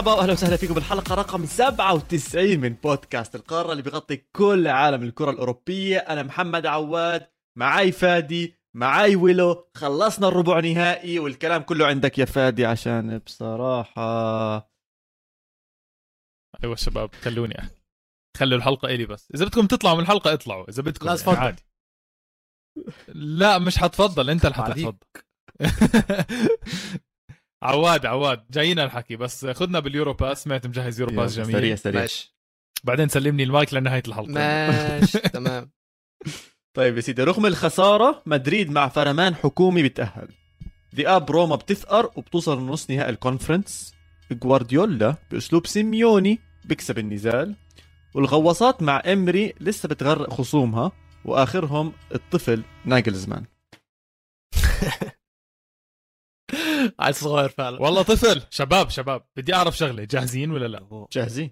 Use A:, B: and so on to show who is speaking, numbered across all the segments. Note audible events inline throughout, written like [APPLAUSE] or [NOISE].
A: مرحبا واهلا وسهلا فيكم بالحلقة رقم 97 من بودكاست القارة اللي بيغطي كل عالم الكرة الأوروبية. أنا محمد عواد معاي فادي معاي ويلو. خلصنا الربع نهائي والكلام كله عندك يا فادي عشان بصراحة.
B: أيوه شباب خلوني. خلوا الحلقة إلي بس. إذا بدكم تطلعوا من الحلقة اطلعوا إذا بدكم
C: لا،
B: يعني. عادي. لا مش حتفضل أنت اللي حتتفضل [LAUGHS] عواد عواد جايين الحكي بس خذنا بال Euro pass سمعت مجهز Euro pass جميل.
A: سريع سريع.
C: ماشي.
B: بعدين سلمني المايك لنهاية الحلقة.
C: ماشي [LAUGHS] تمام.
A: طيب يا سيدي رغم الخسارة مدريد مع فرمان حكومي بتاهل ذئاب روما بتثأر وبتوصل لنص نهائي الكونفرنس جوارديولا بأسلوب سيميوني بيكسب النزال. والغواصات مع إمري لسه بتغرق خصومها وآخرهم الطفل ناجلزمان. [LAUGHS] [LAUGHS]
C: عيل صغير فعلا.
B: والله طفل. شباب شباب. بدي أعرف شغلة. جاهزين ولا لا؟
A: جاهزين.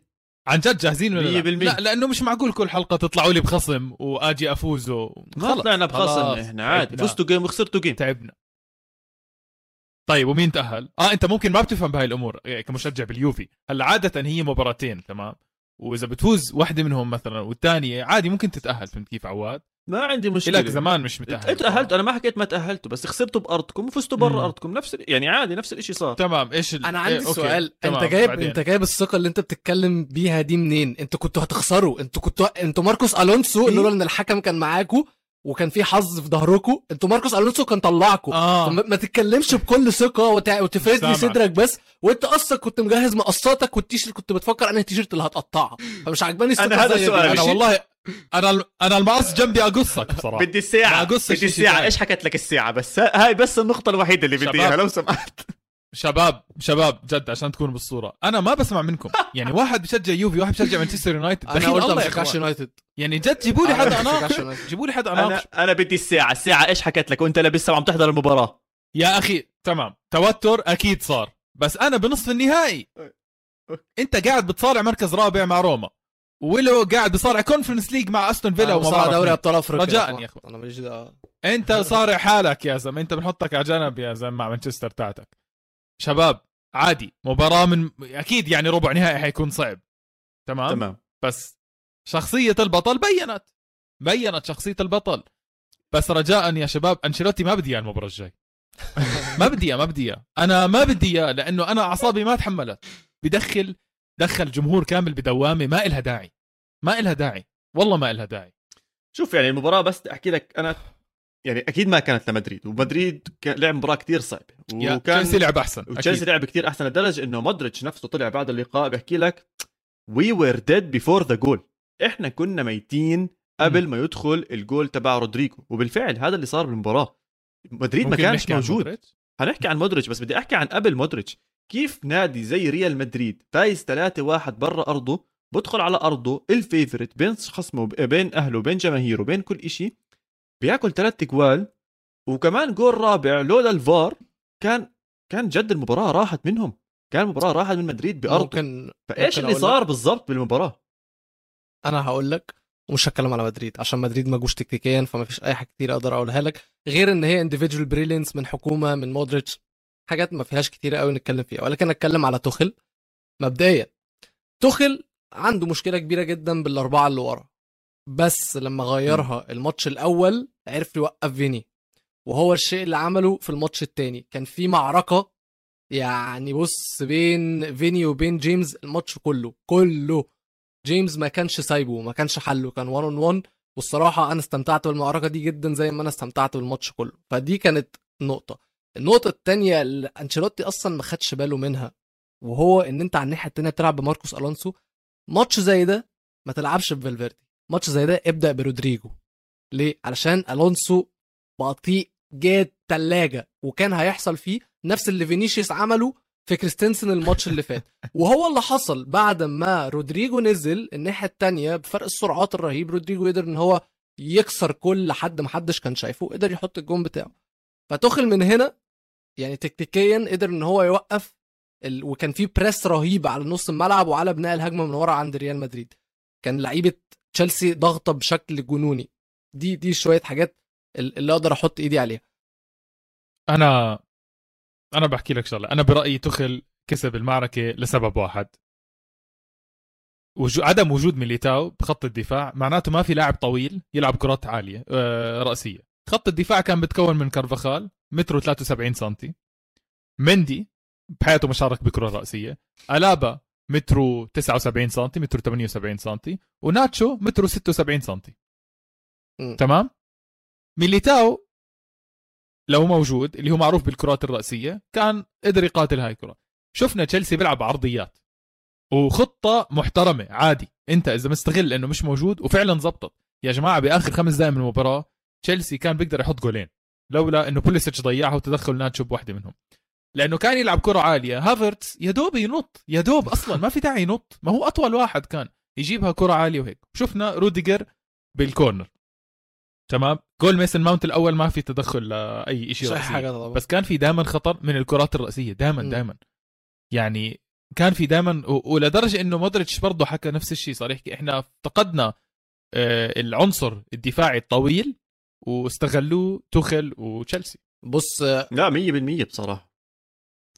B: عن جد جاهزين ولا لا؟
A: 100%.
B: لا لأنه مش معقول كل حلقة تطلعوا لي بخصم وآجي أفوز و...
A: ما طلعنا بخصم
B: خلاص،
A: إحنا عادي. فزتوا جيم وخسرتوا جيم
B: تعبنا. طيب ومين تأهل؟ آه أنت ممكن ما بتفهم بهاي الأمور إيه، كمشجع باليوفي، هلأ عادة هي مباراتين تمام؟ وإذا بتفوز واحدة منهم مثلا والثانية عادي ممكن تتأهل فهمت كيف عواد؟
A: ما عندي مشكلة
B: لك زمان مش متأهل
A: تأهلت أنا ما حكيت ما تأهلتوا بس خسرتوا بأرضكم وفزتوا برا. أرضكم نفس يعني عادي نفس الشيء صار
B: تمام إيش ال...
C: أنا عندي
B: إيه،
C: سؤال
B: تمام،
C: أنت جايب
B: بعدين.
C: أنت جايب الثقة اللي أنت بتتكلم بيها دي منين أنتوا كنتوا هتخسروا أنتوا كنتوا أنتوا ماركوس ألونسو
A: إيه؟
C: لولا إن الحكم كان معاكوا وكان في حظ في ظهركم أنتوا ماركوس ألونسو كان طلعكم
B: آه
C: فما- ما تتكلمش بكل ثقة وتع... وتفرد لي. صدرك بس وأنت أصلا كنت مجهز مقصاتك والتيشيرت كنت بتفكر انهي التيشيرت اللي هتقطعها فمش عجباني الثقة
A: أنا هذا. سؤالي. أنا.
B: والله أنا أنا المقص جنبي أقصك بصراحة. [LAUGHS]
A: بدي الساعة.
B: ما أقصش
A: بدي
B: ثاني.
A: إيش حكت لك الساعة؟ بس ها- هاي بس النقطة الوحيدة اللي بدي. إياها لو سمحت.
B: شباب شباب جد عشان تكونوا بالصورة. أنا ما بسمع منكم. يعني واحد بشجع يوفي واحد بشجع مانشستر يونايتد. أنا
C: قلت بشجعش
B: إخوان.
C: يونايتد.
B: يعني جد جيبوا لي
C: أنا
B: حدا
C: أناقش.
B: جيبوا لي حدا
A: أنا
B: أناقش.
A: أنا بدي الساعة. الساعة إيش حكت لك؟ وأنت لسه عم تحضر المباراة.
B: يا أخي تمام. توتر أكيد صار. بس أنا بنصف النهائي. أنت قاعد بتصارع مركز رابع مع روما. ولو قاعد بصارع Conference League مع استون فيلا
C: أنا
B: وما بعرف
C: دوري. أبطال أفريقيا.
B: رجاء يا أخوان.
C: أنا دعوه
B: أنت صارع حالك يا زلمة. أنت بنحطك على جنب يا زلمة مع مانشستر تاعتك شباب عادي. مباراة من أكيد يعني ربع نهائي حيكون صعب. تمام, تمام. بس شخصية البطل بينت. بينت شخصية البطل. بس رجاء يا شباب أنشيلوتي ما بدي إياه المباراة الجاي. [LAUGHS] ما بدي إياه ما بدي إياه. أنا ما بدي إياه لأنه أنا أعصابي ما تحملت. بدخل دخل جمهور كامل بدوامة ما إلها داعي. ما إلها داعي. والله ما إلها داعي.
A: شوف يعني المباراة بس أحكي لك أنا يعني أكيد ما كانت لمدريد ومدريد كان لعب مباراة كتير صعبة
B: يا
A: وكان
B: تشيلسي لعب أحسن
A: وتشيلسي
B: أكيد.
A: لعب كتير أحسن لدرجة إنه مودريتش نفسه طلع بعد اللقاء بيحكي لك we were dead before the goal إحنا كنا ميتين قبل ما يدخل الجول تبع رودريجو وبالفعل هذا اللي صار بالمباراة. مدريد ما كانش موجود؟ هنحكي عن مودريتش بس بدي أحكي عن قبل مودريتش. كيف نادي زي ريال مدريد فايز 3-1 برا أرضه بدخل على أرضه ال favorite بين خصمه بين أهله بين جماهيره بين كل إشي بياكل ثلاث أجوال وكمان جول رابع لولا الفار كان كان جد المباراة راحت منهم كان المباراة راحت من مدريد بأرضه.
C: ممكن
A: فإيش
C: ممكن
A: اللي صار بالضبط بالمباراة؟
C: أنا هقول لك ومش هتكلم على مدريد عشان مدريد ما جوش تكتيكيا فما فيش أي حاجة كتير أقدر أقولها لك غير إن هي individual brilliance من حكومة من مودريتش. حاجات ما فيهاش كتير قوي نتكلم فيها ولكن أتكلم على توخل مبدئيا. توخل عنده مشكلة كبيرة جدا بالأربعة اللي ورا. بس لما غيرها الماتش الأول عرف يوقف فيني وهو الشيء اللي عمله في الماتش التاني. كان في معركة يعني بص بين فيني وبين جيمس الماتش كله كله. جيمس ما كانش سايبه ما كانش حله كان 1 on 1 والصراحة أنا استمتعت بالمعركة دي جدا زي ما أنا استمتعت بالماتش كله. فدي كانت نقطة. النقطة الثانية اللي أنشيلوتي أصلا ما خدش باله منها وهو إن أنت على الناحية الثانية بتلعب بماركوس ألونسو ماتش زي ده ما تلعبش بفالفيردي. ماتش زي ده ابدأ برودريجو. ليه؟ علشان ألونسو بطيء جدا تلاجة وكان هيحصل فيه نفس اللي فينيسيوس عمله في كريستنسن الماتش اللي فات. [LAUGHS] وهو اللي حصل بعد ما رودريجو نزل الناحية التانية بفرق السرعات الرهيب. رودريجو قدر إن هو يكسر كل حد محدش كان شايفه قدر يحط الجون بتاعه. فتخل من هنا يعني تكتيكيا قدر إن هو يوقف ال... وكان في بريس رهيب على نص الملعب وعلى بناء الهجمة من ورا عند ريال مدريد. كان لعيبة تشيلسي ضاغطة بشكل جنوني. دي دي شوية حاجات ال- اللي أقدر أحط إيدي عليها.
B: أنا أنا بحكي لك شغلة. أنا برأيي تخل كسب المعركة لسبب واحد. وجو عدم وجود ميليتاو بخط الدفاع معناته ما في لاعب طويل يلعب كرات عالية آه رأسية. خط الدفاع كان بتكون من كارفاخال مترو 73 سنتي. مندي بحياته ما شارك بكرة رأسية. ألابا مترو 79 سنتي مترو 78 سنتي. وناتشو مترو 76 سنتي.
C: مم.
B: تمام؟ ميليتاو لو موجود اللي هو معروف بالكرات الرأسية كان قدر يقاتل هاي الكرة. شفنا تشيلسي بيلعب عرضيات. وخطة محترمة عادي. انت إذا مستغل إنه مش موجود وفعلا زبطت يا جماعة بآخر خمس دقائق من المباراة تشيلسي كان بيقدر يحط جولين. لولا إنه بوليسيتش ضيعها وتدخل ناتشو بواحدة منهم. لأنه كان يلعب كرة عالية. هافرتس يا دوب ينط. يا دوب أصلا ما في داعي ينط. ما هو أطول واحد كان يجيبها كرة عالية وهيك. شفنا روديجر بال corner. تمام؟ جول ميسن ماونت الأول ما في تدخل لأي شيء
C: طبعا
B: بس كان في دائما خطر من الكرات الرأسية دائما. دائما يعني كان في دائما ولدرجة إنه مودريتش برضه حكى نفس الشيء. صار يحكي إحنا افتقدنا آه، العنصر الدفاعي الطويل. واستغلوه توخل وتشيلسي.
C: بص
A: لا 100% بصراحة.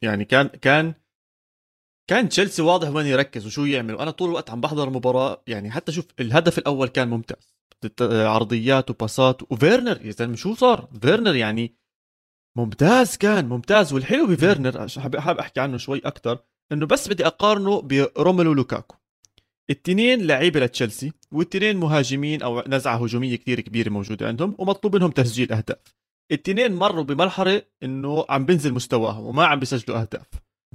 A: يعني كان كان كان تشيلسي واضح وين يركز وشو يعمل. وأنا طول الوقت عم بحضر المباراة يعني حتى شوف الهدف الأول كان ممتاز. عرضيات وباسات وفيرنر يا زلمة شو صار؟ فيرنر يعني ممتاز كان ممتاز. والحلو بفيرنر عشان حاب حاب أحكي عنه شوي أكثر إنه بس بدي أقارنه بروميلو لوكاكو. التنين لعيبة لتشيلسي والتنين مهاجمين أو نزعة هجومية كثير كبيرة موجودة عندهم ومطلوب منهم تسجيل أهداف. التنين مروا بمرحلة إنه عم بنزل مستواهم وما عم بيسجلوا أهداف.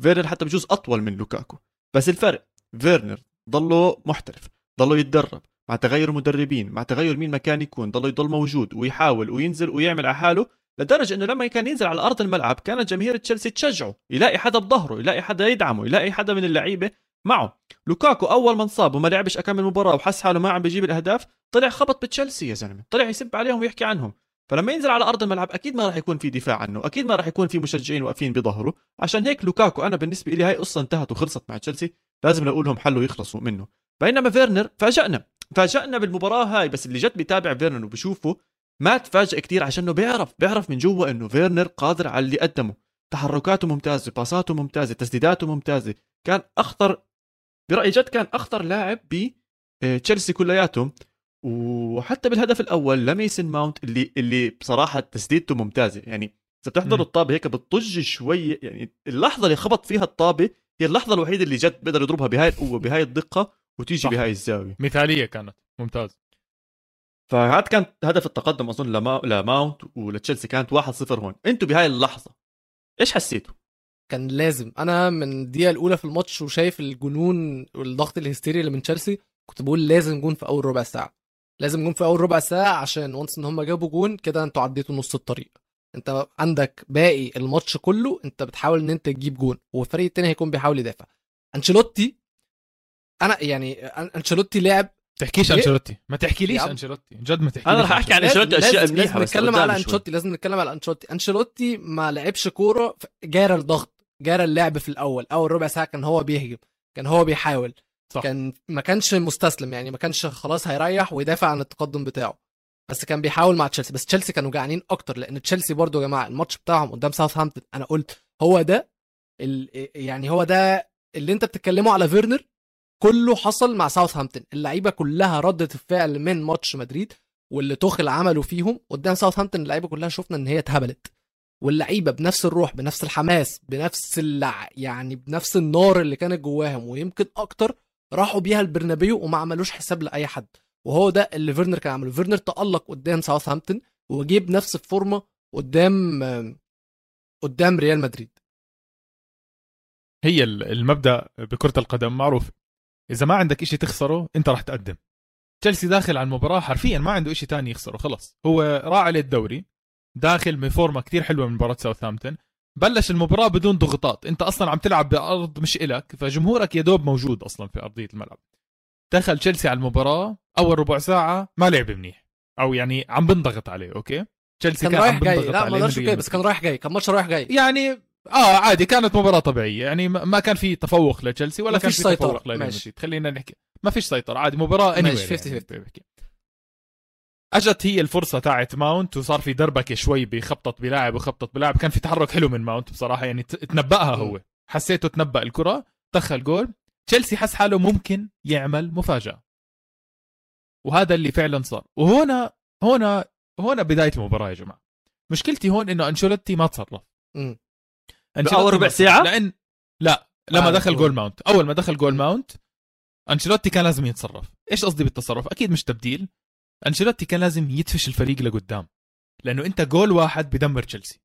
A: فيرنر حتى بجوز أطول من لوكاكو. بس الفرق فيرنر ضله محترف ضله يتدرب مع تغير المدربين مع تغير مين مكان يكون ضله يضل موجود ويحاول وينزل ويعمل على حاله لدرجة إنه لما كان ينزل على أرض الملعب كانت جماهير تشيلسي تشجعه يلاقي حدا بظهره يلاقي حدا يدعمه يلاقي حدا من اللعيبة معه. لوكاكو أول ما انصاب وما لعبش أكمل مباراة وحس حاله ما عم بيجيب الأهداف طلع خبط بتشيلسي يا زلمة. طلع يسب عليهم ويحكي عنهم. فلما ينزل على أرض الملعب أكيد ما راح يكون في دفاع عنه أكيد ما راح يكون في مشجعين واقفين بظهره. عشان هيك لوكاكو أنا بالنسبة لي هاي قصة انتهت وخلصت مع تشيلسي لازم نقول لهم حلوا يخلصوا منه. بينما فيرنر فاجأنا فاجأنا بالمباراة هاي بس اللي جد بيتابع فيرنر وبشوفه ما تفاجئ كتير عشانه بيعرف بيعرف من جوا إنه فيرنر قادر على اللي قدمه. تحركاته ممتازة باساته ممتازة تسديداته ممتازة. كان أخطر برأيي جد كان أخطر لاعب ب آه، تشيلسي كلياتهم وحتى بالهدف الأول لميسن ماونت اللي اللي بصراحة تسديدته ممتازة. يعني إذا بتحضر
B: مم.
A: الطابة هيك بتطج شوي يعني اللحظة اللي خبط فيها الطابة هي اللحظة الوحيدة اللي جد بيقدر يضربها بهاي القوة بهاي الدقة وتيجي
B: صح.
A: بهاي الزاوية.
B: مثالية كانت. ممتاز.
A: فهذا كان هدف التقدم أظن لما... لماونت ولتشيلسي كانت 1-0 هون. أنتم بهاي اللحظة إيش حسيتوا؟
C: كان لازم. أنا من الدقيقة الأولى في الماتش وشايف الجنون والضغط الهستيري اللي من تشيلسي كنت بقول لازم جون في أول ربع ساعة. لازم جون في أول ربع ساعة عشان once إن هم جابوا جون كده أنتوا عديتوا نص الطريق. أنت عندك باقي الماتش كله أنت بتحاول إن أنت تجيب جون والفريق التاني هيكون بيحاول يدافع. أنشيلوتي أنا يعني أنشيلوتي لعب
B: تحكيش؟ أنشيلوتي. ما تحكيليش. أنشيلوتي. جد ما تحكيليش
A: أنا رح أحكي عن أنشيلوتي.
C: أشياء
A: منيحه
C: لازم
A: بس
C: نتكلم على. أنشيلوتي. لازم نتكلم على أنشيلوتي. انشيلوتي ما لعبش كورة جارى الضغط. جارى اللعب في الأول أول ربع ساعة كان هو بيهجم كان هو بيحاول.
B: صح.
C: كان ما كانش مستسلم يعني ما كانش خلاص هيريح ويدافع عن التقدم بتاعه. بس كان بيحاول مع تشيلسي بس تشيلسي كانوا جعانين أكتر لأن تشيلسي برضو يا جماعة الماتش بتاعهم قدام ساوثهامبتون أنا قلت هو ده ال... يعني هو ده اللي أنت بتتكلمه على فيرنر كله حصل مع ساوثهامبتون. اللعيبة كلها ردت الفعل من ماتش مدريد واللي توخل عمله فيهم قدام ساوثهامبتون اللعيبة كلها شفنا إن هي اتهبلت. واللعيبة بنفس الروح بنفس الحماس بنفس اللع... يعني بنفس النار اللي كانت جواهم ويمكن أكتر راحوا بيها البرنابيو وما عملوش حساب لأي حد. وهو ده اللي فيرنر كان عمله. فيرنر تألق قدام ساوثهامبتون وجيب نفس الفورمة قدام قدام ريال مدريد.
B: هي ال- المبدأ بكرة القدم. معروف. إذا ما عندك إشي تخسره أنت راح تقدم. تشيلسي داخل على المباراة حرفيا ما عنده إشي تاني يخسره. خلص هو راعي للدوري. داخل بفورمه كتير حلوة من مباراة ساوثهامبتون. بلش المباراة بدون ضغوطات. انت أصلا عم تلعب بأرض مش إلك فجمهورك يا دوب موجود أصلا في أرضية الملعب. دخل تشيلسي على المباراة أول ربع ساعة ما لعب منيح. أو يعني عم بنضغط عليه أوكي؟ تشيلسي
C: كان
B: كان,
C: رايح جاي. لا ما
B: من
C: كده بس كان. رايح جاي. كان ماتش رايح جاي.
B: يعني آه عادي كانت مباراة طبيعية. يعني ما كان في تفوق لتشيلسي ولا كان في
C: سيطرة.
B: تفوق لريال
C: ماشي.
B: مدريد. خلينا نحكي. ما فيش سيطرة عادي مباراة
C: ماشي،
B: anyway
C: 50-50.
B: يعني بحكي. أجت هي الفرصة تاعت ماونت وصار في دربكة شوي بخبطت بلاعب وخبطت بلاعب. كان في تحرك حلو من ماونت بصراحة يعني تنبأها هو. حسيته تنبأ الكرة دخل جول. تشيلسي حس حاله ممكن يعمل مفاجأة. وهذا اللي فعلا صار. وهنا هنا هنا بداية المباراة يا جماعة. مشكلتي هون إنه أنشيلوتي ما تصرف. ما
A: ربع. ساعة؟
B: لأن لا لما
C: آه،
B: دخل.
C: جول
B: ماونت. أول ما دخل جول ماونت أنشيلوتي كان لازم يتصرف. إيش قصدي بالتصرف؟ أكيد مش تبديل. أنشيلوتي كان لازم يدفش الفريق لقدام لأنه أنت جول واحد بدمر تشيلسي.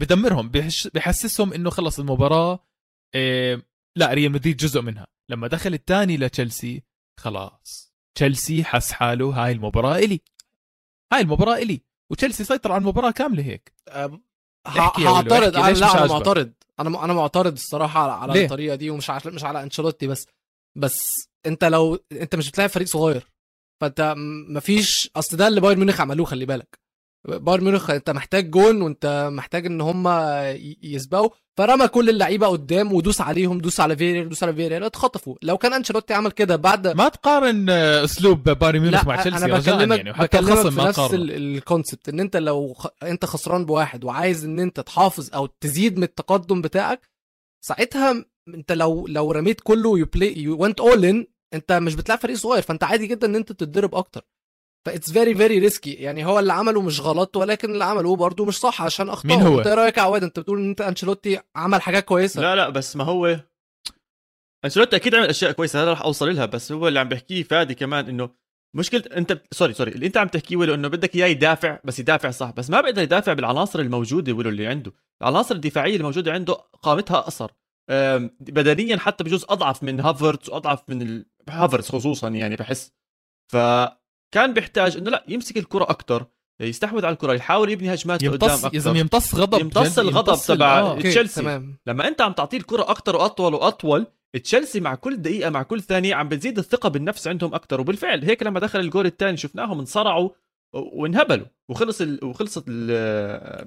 B: بدمرهم بحسسهم إنه خلص المباراة إيه لا ريال مدريد جزء منها. لما دخل الثاني لتشيلسي خلاص. تشيلسي حس حاله هاي المباراة إلي. هاي المباراة إلي. وتشيلسي سيطر على المباراة كاملة هيك.
C: هعترض.
B: أنا
C: لا
B: أنا؟
C: معترض. أنا أنا معترض الصراحة على, على
B: ليه؟
C: الطريقة دي ومش على مش على أنشيلوتي بس بس أنت لو أنت مش بتلاعب فريق صغير. فانت مفيش اصل ده اللي بايرن ميونخ عملوه خلي بالك. بايرن ميونخ انت محتاج جون وانت محتاج ان هم يسبقوا. فرمى كل اللعيبة قدام ودوس عليهم دوس على فيريال دوس على فيريال اتخطفوا. لو كان أنشيلوتي عمل كده بعد
B: ما تقارن آه، أسلوب بايرن ميونخ مع تشيلسي أنا
C: بكلمك
B: يعني وحتى
C: بكلمك في نفس الكونسبت إن أنت لو خ... أنت خسران بواحد وعايز إن أنت تحافظ أو تزيد من التقدم بتاعك ساعتها أنت لو لو رميت كله يو بلاي يو ونت اول ان انت مش بتلعب فريق صغير فانت عادي جدا إن انت تتضرب أكتر. فاتس فيري فيري ريسكي يعني هو اللي عمله مش غلط ولكن اللي عمله برده مش صح عشان أخطاء.
B: مين هو؟
C: انت إيه رأيك يا عواد؟ انت بتقول إن أنت أنشيلوتي عمل حاجات كويسة.
A: لا لا بس ما هو أنشيلوتي أكيد عمل أشياء كويسة هذا راح أوصل لها بس هو اللي عم بحكيه فادي كمان إنه مشكلة أنت sorry sorry اللي أنت عم تحكيه ولو إنه بدك إياه يدافع بس يدافع صح بس ما بيقدر يدافع بالعناصر الموجودة ولو اللي عنده. العناصر الدفاعية الموجودة عنده قامتها أقصر بدنيا حتى بجوز أضعف من هافرتس واضعف من ال... هافرتس خصوصا يعني بحس. فكان بيحتاج إنه لا يمسك الكرة أكثر يستحوذ على الكرة يحاول يبني هجمات قدام
B: يمتص
A: أكثر
B: يا زلمه يمتص غضب
A: يمتص الغضب تبع
B: آه.
A: تشيلسي. لما أنت عم تعطيه الكرة أكثر وأطول وأطول تشيلسي مع كل دقيقة مع كل ثانية عم بتزيد الثقة بالنفس عندهم أكثر وبالفعل هيك لما دخل الجول الثاني شفناهم انصرعوا وانهبلوا وخلص ال... وخلصت ال...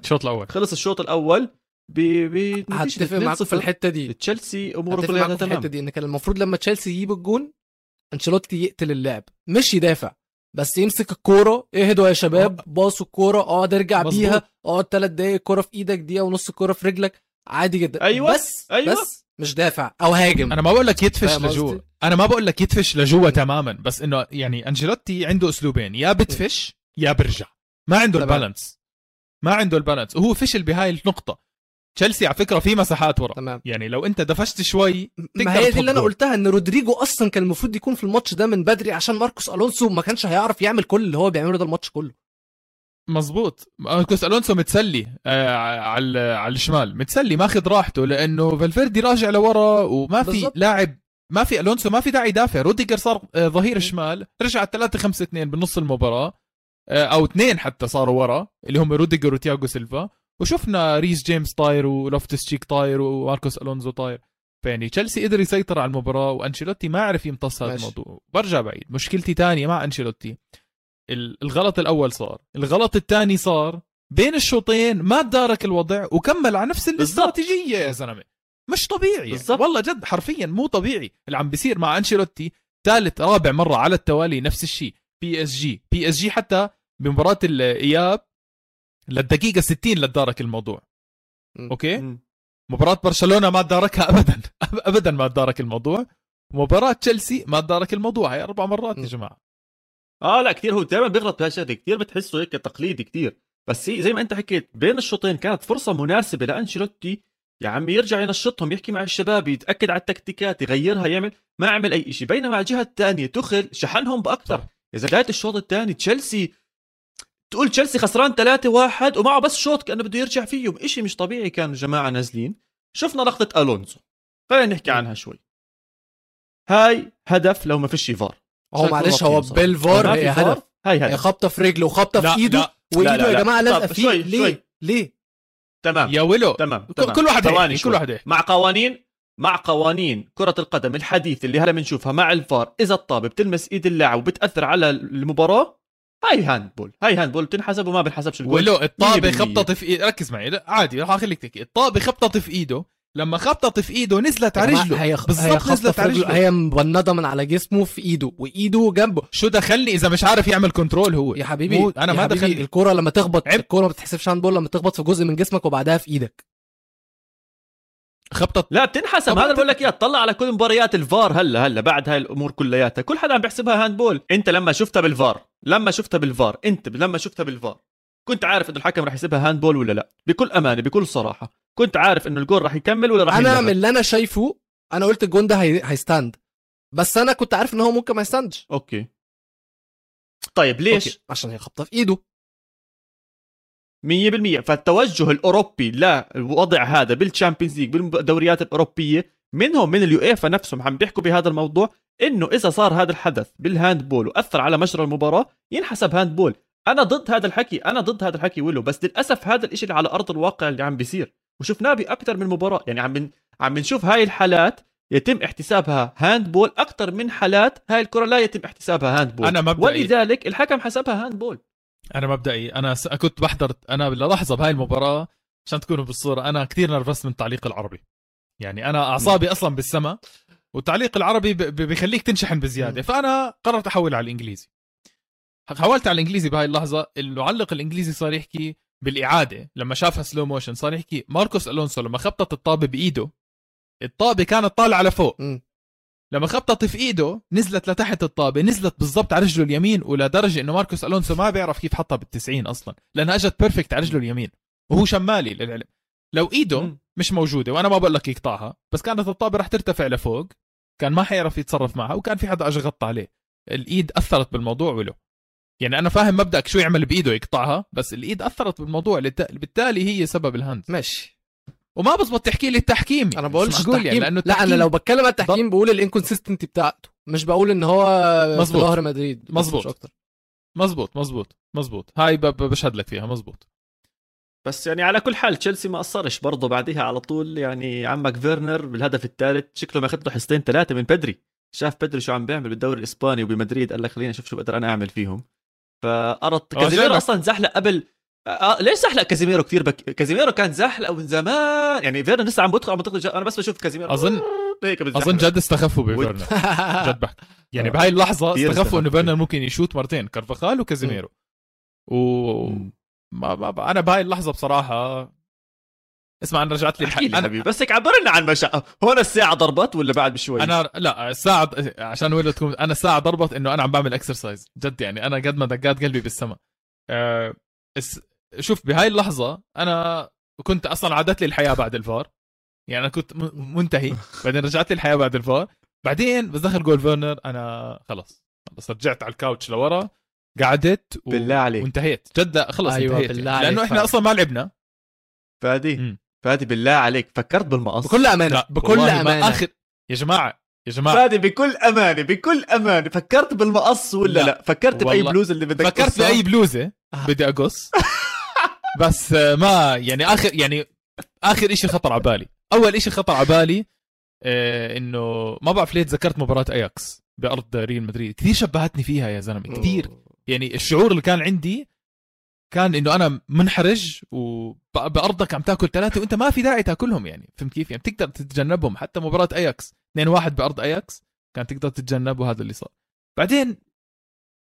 B: الشوط الأول.
A: خلص الشوط الأول ب ب
C: هتفق في الحتة دي.
A: تشيلسي
C: أموره
A: كلها تمام
C: الحتة دي إن كان المفروض لما تشيلسي يجيب الجون انشيلوتي يقتل اللعب. مش يدافع. بس يمسك الكورة اهدوا يا شباب. باصوا الكورة. اقعد ارجع
B: مظبوط.
C: بيها. اقعد ثلاث دقايق الكورة في إيدك دقيقة ونص الكورة في رجلك. عادي جدا.
A: أيوة،
C: بس
A: أيوة.
C: بس مش دافع أو هاجم.
B: أنا ما بقول لك يدفش لجوا؟ أنا ما بقول لك يدفش لجوا تماما. بس إنه يعني أنشيلوتي عنده أسلوبين. يا بدفش يا برجع. ما عنده.
C: ال
B: balance. ما عنده ال balance. وهو فشل بهاي النقطة. تشيلسي على فكرة في مساحات ورا.
C: تمام.
B: يعني لو انت دفشت شوي
C: ما هي دي اللي
B: أنا.
C: قلتها إن رودريجو أصلا كان المفروض يكون في الماتش ده من بدري عشان ماركوس ألونسو ما كانش هيعرف يعمل كل اللي هو بيعمله ده الماتش كله.
B: مزبوط ماركوس ألونسو متسلي آه على على الشمال. متسلي ماخذ راحته لأنه فالفيردي راجع لورا وما في. لاعب ما في ألونسو ما في داعي يدافع. روديجر صار آه ظهير شمال رجع 3 5 2 بنص المباراة آه أو اثنين حتى صاروا ورا اللي هم روديجر وتياغو سيلفا. وشفنا ريس جيمس طاير ولوفتس تشيك طاير وماركوس ألونسو طاير. فيعني تشيلسي قدر يسيطر على المباراة وأنشيلوتي ما عرف يمتص هذا. الموضوع. برجع بعيد. مشكلتي تانية مع أنشيلوتي. ال- الغلط الأول صار. الغلط الثاني صار بين الشوطين ما تدارك الوضع وكمل على نفس الاستراتيجية يا زلمة. مش طبيعي.
A: بالضبط.
B: والله جد حرفيا مو طبيعي. اللي عم بيصير مع أنشيلوتي ثالث رابع مرة على التوالي نفس الشيء. بي إس جي. بي إس جي حتى بمباراة الاياب للدقيقة 60 لتدارك الموضوع. أوكي؟
A: مم.
B: مباراة برشلونة ما تداركها ابدا. [LAUGHS] ابدا ما تدارك الموضوع. مباراة تشيلسي ما تدارك الموضوع. هي أربع مرات يا
C: م.
B: جماعة.
A: آه لا كثير هو دائما بيغلط بهالشغله كثير بتحسه هيك تقليدي كثير بس زي ما أنت حكيت بين الشوطين كانت فرصة مناسبة لأنشيلوتي يا عمي يرجع ينشطهم يحكي مع الشباب يتأكد على التكتيكات يغيرها يعمل ما عمل أي شيء بينما على الجهة الثانية تخل شحنهم
B: بأكثر.
A: إذا بدايه الشوط الثاني تشيلسي تقول تشيلسي خسران 3 1 ومعه بس شوط كأنه بده يرجع فيهم. إشي مش طبيعي كانوا جماعة نازلين. شفنا لقطة ألونسو خلينا نحكي عنها شوي. هاي هدف لو ما فيش فار.
C: هو معلش هو. بالفار هي هدف.
A: هاي
C: هي
A: هدف
C: خبطة في رجله
B: وخبطة
C: في
B: إيده
C: وايده يا. جماعة لازقه فيه
A: شوي،
C: ليه
A: شوي.
C: ليه؟
A: تمام.
B: يا ولو
A: تمام
B: كل-
A: تمام.
B: كل واحد
A: ثواني
B: يحكي كل. واحد يحكي
A: مع قوانين مع قوانين كرة القدم الحديث اللي هلا بنشوفها مع الفار. إذا الطابة بتلمس إيد اللاعب وبتأثر على المباراة هاي handball هاي handball بتنحسب وما بنحسبش الجول
B: ولو الطابة
A: 100%.
B: خبطت في ايده ركز معي لا، عادي راح أخليك تحكي. الطابة خبطت في إيده لما خبطت في إيده نزلت على رجله.
C: هي
B: بالضبط نزلت على
C: رجله. هي مرتدة من على جسمه في إيده وإيده جنبه.
B: شو دخلني؟ إذا مش عارف يعمل control هو.
C: يا حبيبي
B: مو أنا
C: يا
B: ما دخلني.
C: الكورة لما تخبط
B: عيب.
C: الكورة ما بتحسبش handball لما تخبط في جزء من جسمك وبعدها في إيدك.
B: خبطت.
A: لا بتنحسب. هذا بقول لك إياه طلع على كل مباريات الفار هلا هلا بعد هاي الأمور كلياتها. كل حدا عم بيحسبها handball أنت لما شفتها بالفار لما شفتها بالفار انت لما شفتها بالفار كنت عارف إنه الحكم رح يحسبها handball ولا لا؟ بكل أمانة بكل صراحة كنت عارف إنه الجول رح يكمل ولا رح أنا
C: من اللي أنا شايفه أنا قلت الجون ده هي... هي stand بس أنا كنت عارف إن هو ممكن ما ي
A: stand ش أوكي. طيب ليش؟
C: أوكي. عشان هي خبطة في إيده.
A: 100% فالتوجه الأوروبي للوضع هذا بال Champions League بالدوريات الأوروبية منهم من اليويفا نفسهم عم بيحكوا بهذا الموضوع. إنه إذا صار هذا الحدث بال handball وأثر على مجرى المباراة ينحسب handball. أنا ضد هذا الحكي أنا ضد هذا الحكي ولو بس للأسف هذا الإشي اللي على أرض الواقع اللي عم بيصير. وشفناه بأكثر من مباراة يعني عم بن... عم بنشوف هاي الحالات يتم احتسابها handball أكثر من حالات هاي الكرة لا يتم احتسابها handball.
B: أنا مبدئي-
A: ولذلك الحكم حسبها handball.
B: أنا مبدئي. أنا س... كنت بحضر أنا للحظة بهاي المباراة عشان تكونوا بالصورة أنا كثير نرفزت من التعليق العربي. يعني أنا أعصابي أصلا بالسما والتعليق العربي ب... ب... بيخليك تنشحن بزيادة. فأنا قررت احول على الإنجليزي. حولت على الإنجليزي بهاي اللحظة المعلق الإنجليزي صار يحكي بالإعادة. لما شافها slow motion صار يحكي ماركوس ألونسو لما خبطت الطابة بإيده الطابة كانت طالعة لفوق.
C: مم.
B: لما خبطت في إيده نزلت لتحت الطابة نزلت بالضبط على رجله اليمين ولدرجه إنه ماركوس ألونسو ما بيعرف كيف حطها بالتسعين أصلا لأنها إجت perfect على رجله اليمين وهو شمالي للعلم. لو
A: إيده.
B: مش موجودة وأنا ما بقول لك يقطعها بس كانت الطابة رح ترتفع لفوق كان ما حيعرف يتصرف معها وكان في حدا اجى غطى عليه. الإيد أثرت بالموضوع ولو يعني أنا فاهم مبدأك شو يعمل بإيده يقطعها بس الإيد أثرت بالموضوع لت- بالتالي هي سبب ال hand
C: ماشي.
B: وما بزبط تحكي لي التحكيم.
C: أنا بقولش
B: مش معقول
C: التحكيم.
B: لأنه
C: لا أنا
B: التحكيم-
C: لو بتكلم على التحكيم بقول ال inconsistency بتاعته. مش بقول إن هو
B: مظبوط.
C: ظهر مدريد.
B: مظبوط.
C: أكتر.
B: مزبوط مزبوط مزبوط هاي بشهد لك فيها. مزبوط
A: بس يعني على كل حال تشيلسي ما قصرش برضه بعديها على طول. يعني عمك فيرنر بالهدف الثالث شكله ماخذ له حصتين ثلاثة من بدري. شاف بدري شو عم بيعمل بالدوري الإسباني وبمدريد قال لك خليني أشوف شو بقدر أنا أعمل فيهم. فقرط
B: آه،
A: كازيميرو. أصلا زحلق قبل آه ليش زحلق كازيميرو كثير بك... كازيميرو كان زحلق من زمان. يعني فيرنر لسه عم بدخل عم بدخل جا... أنا بس بشوف كازيميرو
B: أظن- [LAUGHS]
A: هيك.
B: أظن جد استخفوا بفيرنر. [LAUGHS] جد بحكي يعني بهاي
A: اللحظة
B: استخفوا
A: إنه.
B: فيرنر ممكن يشوت مرتين كارفاخال وكازيميرو. و. ما ما أنا بهاي اللحظة بصراحة اسمع أنا رجعت لي الح...
A: لي
B: أنا...
A: حبيبي بس هيك عبرنا عن مشا هون الساعة ضربت ولا بعد بشوي؟
B: أنا لا الساعة عشان وين تكون أنا الساعة ضربت إنه أنا عم بعمل exercise جد يعني. أنا قد ما دقات قلبي بالسما أه... اس... شوف بهاي اللحظة أنا كنت أصلا عادت لي الحياة بعد الفار. يعني أنا كنت. منتهي. [LAUGHS] بعدين رجعت لي الحياة بعد الفار. بعدين بس دخل جول فيرنر أنا خلاص خلص رجعت على الكاوتش لورا. قعدت و...
A: بالله عليك
B: وانتهيت جد لا خلص
C: أيوة،
B: انتهيت
C: بالله. عليك
B: لأنه إحنا
C: فعلا.
B: أصلا ما لعبنا
A: فادي
B: مم.
A: فادي بالله عليك فكرت بالمقص
C: بكل أمانة
B: لا
C: بكل أمانة
B: اخر يا جماعة يا جماعة
A: فادي بكل أمانة بكل أمانة فكرت بالمقص ولا لا,
B: لا.
A: فكرت بأي
B: والله.
A: بلوز اللي بدك
B: فكرت؟ بأي بلوزة
C: آه.
B: بدي أقص [LAUGHS] بس ما يعني اخر يعني آخر شيء خطر على بالي أول شيء خطر على بالي آه، إنه ما بعرف ليه تذكرت مباراة أياكس بأرض ريال مدريد كثير شبهتني فيها يا زلمة كثير يعني الشعور اللي كان عندي كان إنه أنا منحرج وبارضك عم تأكل ثلاثة وأنت ما في داعي تأكلهم يعني. فهمت كيف؟ يعني بتقدر تتجنبهم. حتى مباراة اياكس 2-1 بأرض اياكس كان تقدر تتجنب وهذا اللي صار. بعدين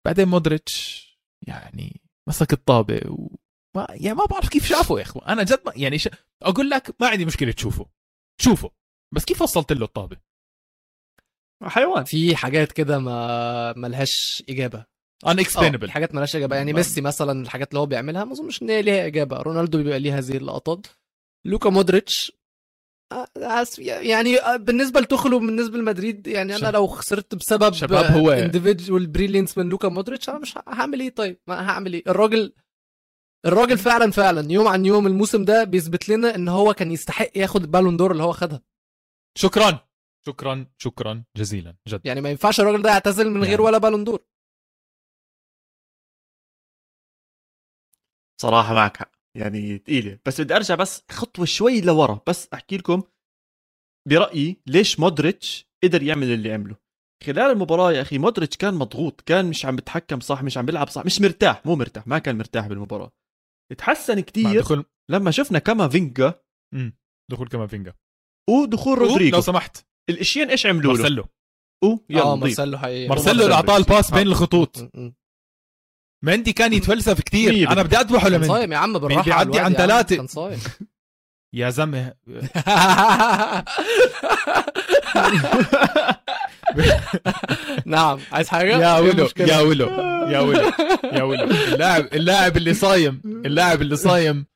B: بعدين مودريتش يعني مسك الطابة وما يعني ما بعرف كيف شافه يا أخوان. أنا جد ما يعني ش... أقول لك ما عندي مشكلة تشوفه. شوفه. بس كيف وصلت له الطابة؟
A: حيوان.
C: في حاجات كده ما ملهاش إجابة.
B: explainable
C: في حاجات ملهاش إجابة. يعني ميسي مثلا الحاجات اللي هو بيعملها ما أظنش إن هي ليها إجابة. رونالدو بيبقى ليه هذه اللقطات. لوكا مودريتش آه، يعني آه، بالنسبة لتوخل بالنسبة لمدريد يعني
B: أنا.
C: لو خسرت بسبب
B: شباب هو-
C: individual brilliance من لوكا مودريتش أنا مش هعمل إيه؟ طيب ما هعمل إيه؟ الراجل الراجل فعلا فعلا يوم عن يوم الموسم ده بيثبت لنا إن هو كان يستحق ياخد البالون دور اللي هو خدها.
B: شكرا. شكرا. شكرا. جزيلا. جد.
C: يعني ما ينفعش الراجل ده يعتزل من غير
B: يعني.
C: ولا بالون دور
A: صراحة معك حق. يعني ثقيله بس بدي أرجع بس خطوة شوي لورا. بس أحكي لكم برأيي ليش مودريتش قدر يعمل اللي عمله. خلال المباراة يا أخي مودريتش كان مضغوط. كان مش عم بيتحكم صح مش عم بيلعب صح مش مرتاح مو مرتاح. ما كان مرتاح بالمباراة. تحسن كتير
B: دخول
A: لما شفنا كما فينجا
B: دخول كامافينجا.
A: ودخول
B: لو
A: رودريجو.
B: سمحت.
A: الاشيين إيش عملوا له؟
B: مارسيلو.
A: أو يلا
C: آه
A: نضيف.
C: مارسيلو حقيقي
B: مارسيلو اللي أعطاه الباس بين الخطوط.
C: م- م.
B: مندي كان يتفلسف كثير
A: أنا.
B: بدي
C: أذبحه
B: لمندي.
C: صايم يا عم بالراحة
B: بيعدي عن ثلاثة.
C: كان صايم.
B: يا زلمة.
C: نعم. عايز حاجة؟
B: يا ولو؟ يا ولو يا ولو يا ولو. اللاعب اللاعب اللي صايم اللاعب اللي صايم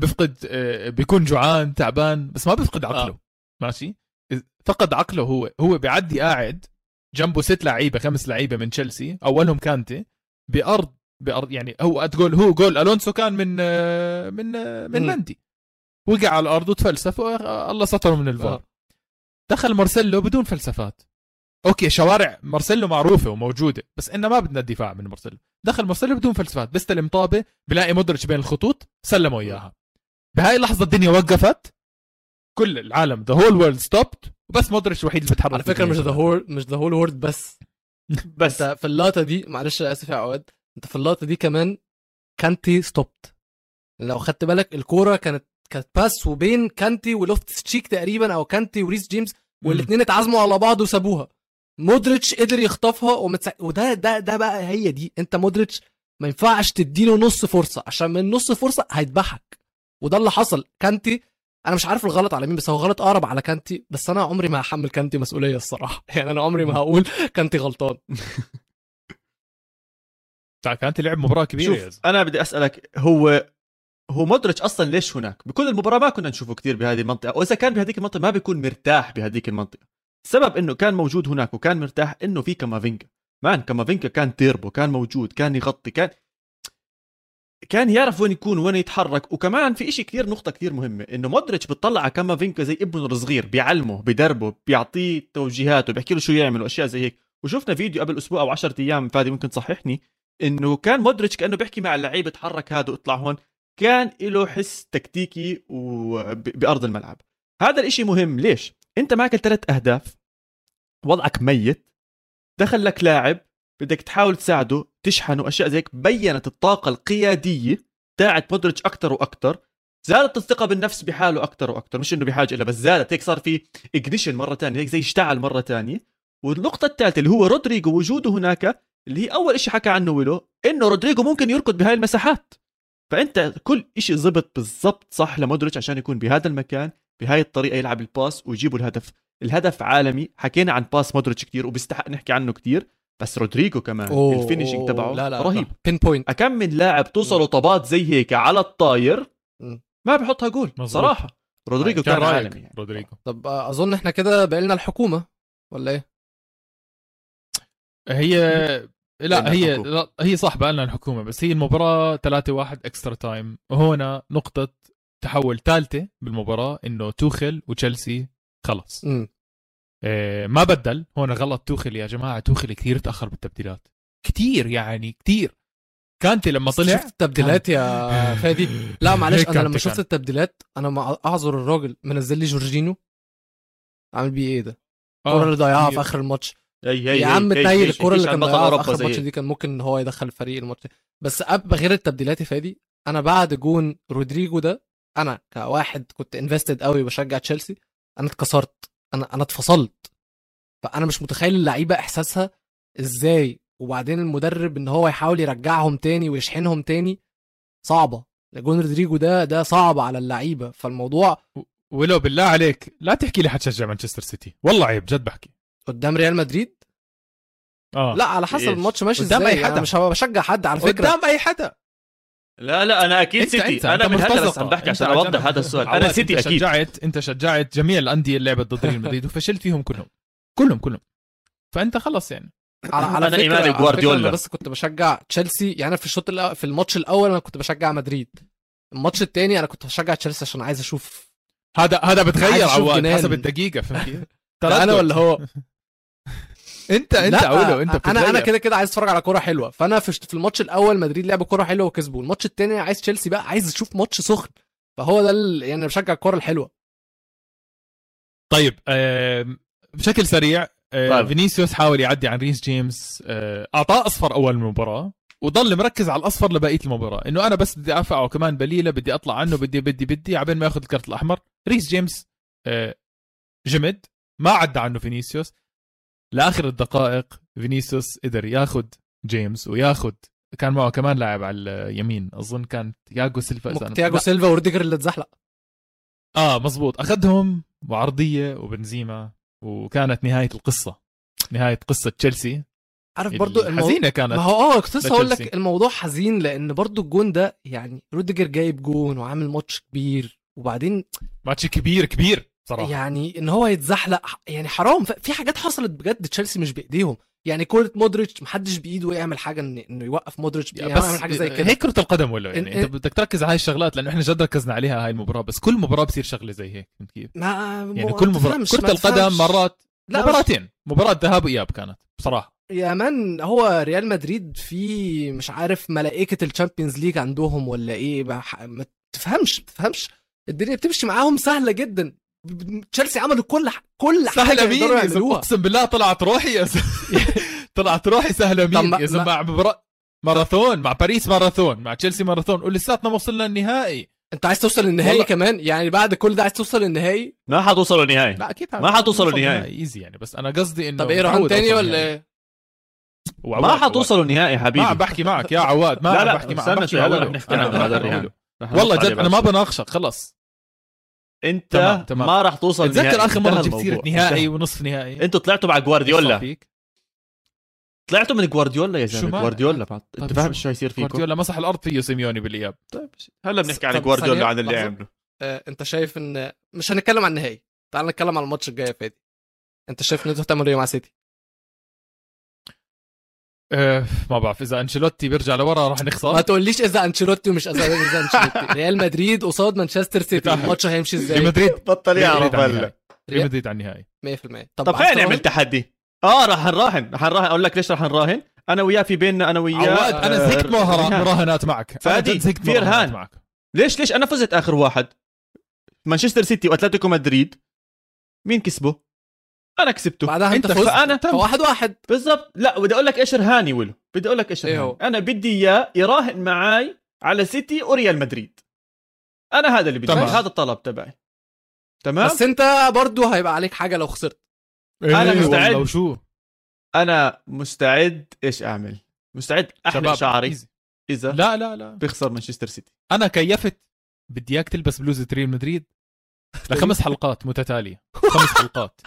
B: بفقد آه، بيكون جوعان تعبان بس ما بيفقد عقله. ماشي؟ فقد عقله هو. هو بيعدي قاعد جنبه ست لعيبة خمس لعيبة من تشيلسي أولهم كانتي بأرض بارض يعني هو تقول هو جول ألونسو كان من آه، من آه، من. مندي. وقع على الأرض وتفلسف والله ستره من الفار.
C: آه.
B: دخل مارسيلو بدون فلسفات. okay شوارع مارسيلو معروفة وموجودة بس إنه ما بدنا الدفاع من مارسيلو. دخل مارسيلو بدون فلسفات. بيستلم طابه بلاقي مودريتش بين الخطوط سلموا إياها. بهاي اللحظة الدنيا وقفت. كل العالم the whole world stopped وبس مودريتش الوحيد اللي بيتحرك
C: على فكرة مش the whole مش the whole world بس. [LAUGHS]
A: بس.
C: في اللقطة دي معلش أسف يا عواد أنت في اللقطة دي كمان كانتي stopped لو خدت بالك الكورة كانت كانت pass وبين كانتي ولوفت تشيك تقريبا أو كانتي وريس جيمس والاثنين اتعزموا على بعض وسابوها. مودريتش قدر يخطفها ومتسع... وده ده ده بقى هي دي. أنت مودريتش ما ينفعش تديله نص فرصة. عشان من نص فرصة هيذبحك. وده اللي حصل. كانتي أنا مش عارف الغلط على مين بس هو غلط أقرب على كانتي. بس أنا عمري ما هحمل كانتي مسؤولية الصراحة. [LAUGHS] يعني أنا عمري ما هقول كانتي غلطان. [LAUGHS]
B: كانت لعب مباراة كبيرة
A: شوف. أنا بدي أسألك هو هو مودريتش أصلا ليش هناك؟ بكل المباراة ما كنا نشوفه كثير بهذه المنطقة، وإذا كان بهذيك المنطقة ما بيكون مرتاح بهذيك المنطقة. السبب إنه كان موجود هناك وكان مرتاح إنه في كامافينجا، man كامافينجا كان تيربو، كان موجود، كان يغطي، كان كان يعرف وين يكون وين يتحرك وكمان في إشي كثير نقطة كثير مهمة إنه مودريتش بتطلع على كامافينجا زي ابنه الصغير بيعلمه بدربه بيعطيه توجيهات وبيحكي له شو يعمل وأشياء زي هيك وشفنا فيديو قبل أسبوع أو 10 أيام فادي ممكن تصححني إنه كان مودريتش كأنه بيحكي مع اللعيبة اتحرك هذا واطلع هون كان له حس تكتيكي بأرض الملعب. هذا الإشي مهم. ليش؟ أنت معك ثلاث أهداف وضعك ميت دخل لك لاعب بدك تحاول تساعده تشحنه اشياء زي هيك بينت الطاقة القيادية تاعت مودريتش أكثر وأكثر زادت الثقة بالنفس بحاله أكثر وأكثر مش إنه بحاجة إلها بس زادت. هيك صار في ignition مرة ثانية هيك زي اشتعل مرة ثانية والنقطة الثالثه اللي هو رودريجو وجوده هناك اللي هي أول شيء حكى عنه ويلو إنه رودريجو ممكن يركض بهاي المساحات فأنت كل شيء زبط بالضبط صح لمودريتش عشان يكون بهذا المكان بهاي الطريقة يلعب ال pass ويجيبوا الهدف الهدف عالمي حكينا عن pass مودريتش كتير وبيستحق نحكي عنه كتير بس رودريجو كمان
C: أوه،
A: ال finishing
C: تبعه لا لا
A: رهيب
C: pinpoint
A: أكم من لاعب توصلوا طابات زي هيك على الطاير. ما بحطها جول
B: مظبوط.
A: صراحة رودريجو كان,
B: رايق
A: عالمي يعني.
B: رودريجو
C: طب أظن إحنا كده بقينا الحكومة ولا إيه؟
B: هي لا هي. لا هي صح بقى لنا الحكومة بس هي المباراة 3 1 extra time وهنا نقطة تحول ثالثة بالمباراة إنه توخل وتشيلسي خلص. إيه ما بدل. هون غلط توخل يا جماعة. توخل كثير تأخر بالتبديلات. كثير يعني كثير. كانتي لما طلع
C: شفت التبديلات يا فادي؟ [LAUGHS] لا معلش
B: أنا
C: لما شفت. التبديلات أنا ما أعذر الراجل. منزل لي جورجينو عامل بيه إيه ده؟ الكوره اللي ضيعها في. آخر الماتش.
A: هي هي
C: يا عم الكوره اللي كان
A: بطل
C: ضيعها في
A: آخر.
C: دي كان ممكن إن هو يدخل الفريق الماتش. بس أب غير التبديلات يا فادي أنا بعد جون رودريجو ده أنا كواحد كنت invested قوي بشجع تشيلسي أنا اتكسرت. أنا أنا اتفصلت. فأنا مش متخيل اللعيبة إحساسها إزاي. وبعدين المدرب إن هو يحاول يرجعهم تاني ويشحنهم تاني صعبة. جون رودريجو ده ده صعب على اللعيبة. فالموضوع
B: ولو بالله عليك لا تحكي لي حتشجع مانشستر سيتي. والله عيب جد بحكي.
C: قدام ريال مدريد؟
B: آه.
C: لا على حسب؟ الماتش ماشي
B: قدام
C: إزاي.
B: أي
C: أنا
B: حدا.
C: مش هبقى بشجع حد على فكرة.
B: قدام أي حدا.
A: لا لا أنا أكيد
B: أنت-
A: سيتي.
B: أنت- أنا
A: من هذا بس. عم بحكي عشان أوضح هذا السؤال. أنا سيتي
B: أنت
A: أكيد.
B: شجعت أنت شجعت جميع الأندية اللي لعبت ضد ريال مدريد وفشلت فيهم كلهم. كلهم كلهم. فأنت خلص يعني.
C: على على
A: بجوارديولا.
C: فكرة أنا بس كنت بشجع تشيلسي. يعني في الشوط الأول في الماتش الأول أنا كنت بشجع مدريد. الماتش الثاني أنا كنت بشجع تشيلسي عشان عايز أشوف
B: هذا هذا
C: بيتغير
B: عواد. حسب الدقيقة فهمت
C: أنا ولا هو؟ [LAUGHS]
B: انت انت
C: لا،
B: أولو انت
C: أنا
B: أنا.
C: كده كده عايز أتفرج على كورة حلوة. فأنا في في الماتش الأول مدريد لعب كورة حلوة وكسبوا. الماتش الثاني عايز تشيلسي بقى عايز أشوف ماتش سخن. فهو ده ال- يعني أنا بشجع الكورة الحلوة.
B: طيب بشكل سريع آه،
A: طيب.
B: فينيسيوس حاول يعدي عن ريس جيمس آه، أعطاه أصفر أول المباراه وضل مركز على الأصفر لبقية المباراة. إنه أنا بس بدي افعه كمان بليلة بدي أطلع عنه بدي بدي بدي عبين ما ياخذ الكرت الأحمر. ريس جيمس آه، جمد. ما عدى عنه فينيسيوس. لآخر الدقائق فينيسيوس قدر ياخذ جيمس وياخذ كان معه كمان لاعب على اليمين. أظن كان تياجو سيلفا أنا-
C: تياجو سيلفا وروديجر اللي اتزحلق
B: آه مزبوط أخذهم وعرضية وبنزيما وكانت نهاية القصة. نهاية قصة تشيلسي.
C: عارف برضو.
B: حزينه كانت
C: ما هو آه كنت لسه هقول. لك الموضوع حزين لأن برضو الجون ده يعني روديجر جايب جون وعامل ماتش كبير وبعدين
B: ماتش كبير كبير. صراحة
C: يعني إن هو يتزحلق يعني حرام. في حاجات حصلت بجد تشيلسي مش بإيديهم. يعني كورة مودريتش محدش بإيده يعمل حاجة إن- إنه يوقف مودريتش يعني
B: بس
C: يعمل حاجة زي كده.
B: هيك كرة القدم ولا يعني
C: إن-
B: أنت بدك تركز على هاي الشغلات لأنه إحنا جد ركزنا عليها هاي المباراة بس كل مباراة بصير شغلة زي هيك فهمت كيف؟
C: ما
B: يعني كل مباراه
C: ما
B: القدم. مرات
C: لا
B: مباراتين. مباراة ذهاب وإياب كانت بصراحة.
C: يا مان هو ريال مدريد في مش عارف ملائكة ال Champions League عندهم ولا إيه؟ ما تفهمش ما تفهمش. الدنيا بتمشي معاهم سهلة جدا. تشيلسي عملوا كل ح... كل حاجة
B: سهلة مين
C: يقدروا
B: أقسم بالله طلعت روحي يا [LAUGHS] طلعت روحي
C: سهلة
B: مين
C: ما-
B: يا زلمة؟
C: ما-
B: مع مباراه ماراثون مع باريس ماراثون مع تشيلسي ماراثون. ولساتنا ما وصلنا النهائي.
C: أنت عايز توصل للنهائي
B: والله-
C: كمان؟ يعني بعد كل ده عايز توصل للنهائي؟
A: ما حتوصلوا النهائي
B: لا أكيد
A: ما حتوصلوا النهائي.
B: ايزي يعني. بس أنا قصدي إنه
C: طب إيه رهان تاني ولا.
B: إيه
A: ما. حتوصلوا النهائي
B: ما
A: حبيبي.
B: عم بحكي معك يا عواد ما
A: لا لا
B: بحكي معك.
A: استنى شوي هلا نحكي عن هذا. الرهان.
B: والله جد أنا ما. بناقشك خلص
A: انت
B: تمام، تمام.
A: ما راح توصل النهائي
B: تذكر آخر
A: مرة
B: جبت
A: سيرة.
B: نهائي. ونصف نهائي.
A: أنتوا طلعتوا مع جوارديولا. طلعتوا من جوارديولا يا
B: زلمة
A: جوارديولا. بعد
B: طيب
A: انت فاهم
B: شو-
A: حيصير فيكم؟
B: جوارديولا مسح الأرض فيه سيميوني بالإياب.
A: طيب هلا بنحكي عن
C: طب
A: جوارديولا عن اللي. عمله.
C: آه، أنت شايف ان مش هنتكلم عن النهائي. تعال نتكلم عن الماتش الجاي يا فادي. أنت شايف إن أنتوا هتعملوا إيه مع سيتي؟
B: أه ما بعرف إذا أنشيلوتي بيرجع لورا راح
C: ما
B: نخسر
C: تقوليش إذا أنشيلوتي ومش إذا إذا أنشيلوتي. [LAUGHS] ريال مدريد قصاد مانشستر سيتي. الماتش هيمشي
B: ريال
C: إزاي
B: مدريد
A: بطل
B: ريال
A: يعرف
B: مدريد على
A: هلا
B: النهائي. ريال مدريد على النهائي.
C: 100%
A: طب
C: عايز
A: خلينا نعمل؟ تحدي؟ آه راح نراهن رح نراهن. أقول لك ليش رح نراهن؟ أنا وياه في بيننا أنا وياه
B: عواد أنا
A: آه،
B: زهقت مراهنات معك.
A: فادي،
B: زهقت
A: في
B: مراهنات
A: رهان.
B: معك.
A: ليش ليش أنا فزت آخر واحد؟ مانشستر سيتي وأتلتيكو مدريد. مين كسبه؟ أنا كسبته.
C: بعدها أنت
B: أنت
C: فزت.
A: فأنا
C: فواحد واحد.
A: بالضبط. لا بدي أقول لك إيش رهاني ولو. بدي أقول لك إيش
C: إيه؟
A: أنا بدي إياه يراهن معاي على سيتي وريال مدريد. أنا هذا اللي بدي.
B: تمام.
A: هذا الطلب تبعي. تمام؟
C: بس أنت برضو هيبقى عليك حاجة لو خسرت.
A: أنا
B: إيه
A: مستعد.
B: والله وشو
A: أنا مستعد. إيش أعمل؟ مستعد. احلق
B: شباب
A: شعري.
B: إيزي.
A: اذا
B: لا لا لا.
A: بيخسر مانشستر سيتي.
B: أنا كيفت بدي إياك تلبس بلوزة ريال مدريد [LAUGHS] لخمس حلقات متتالية. خمس حلقات.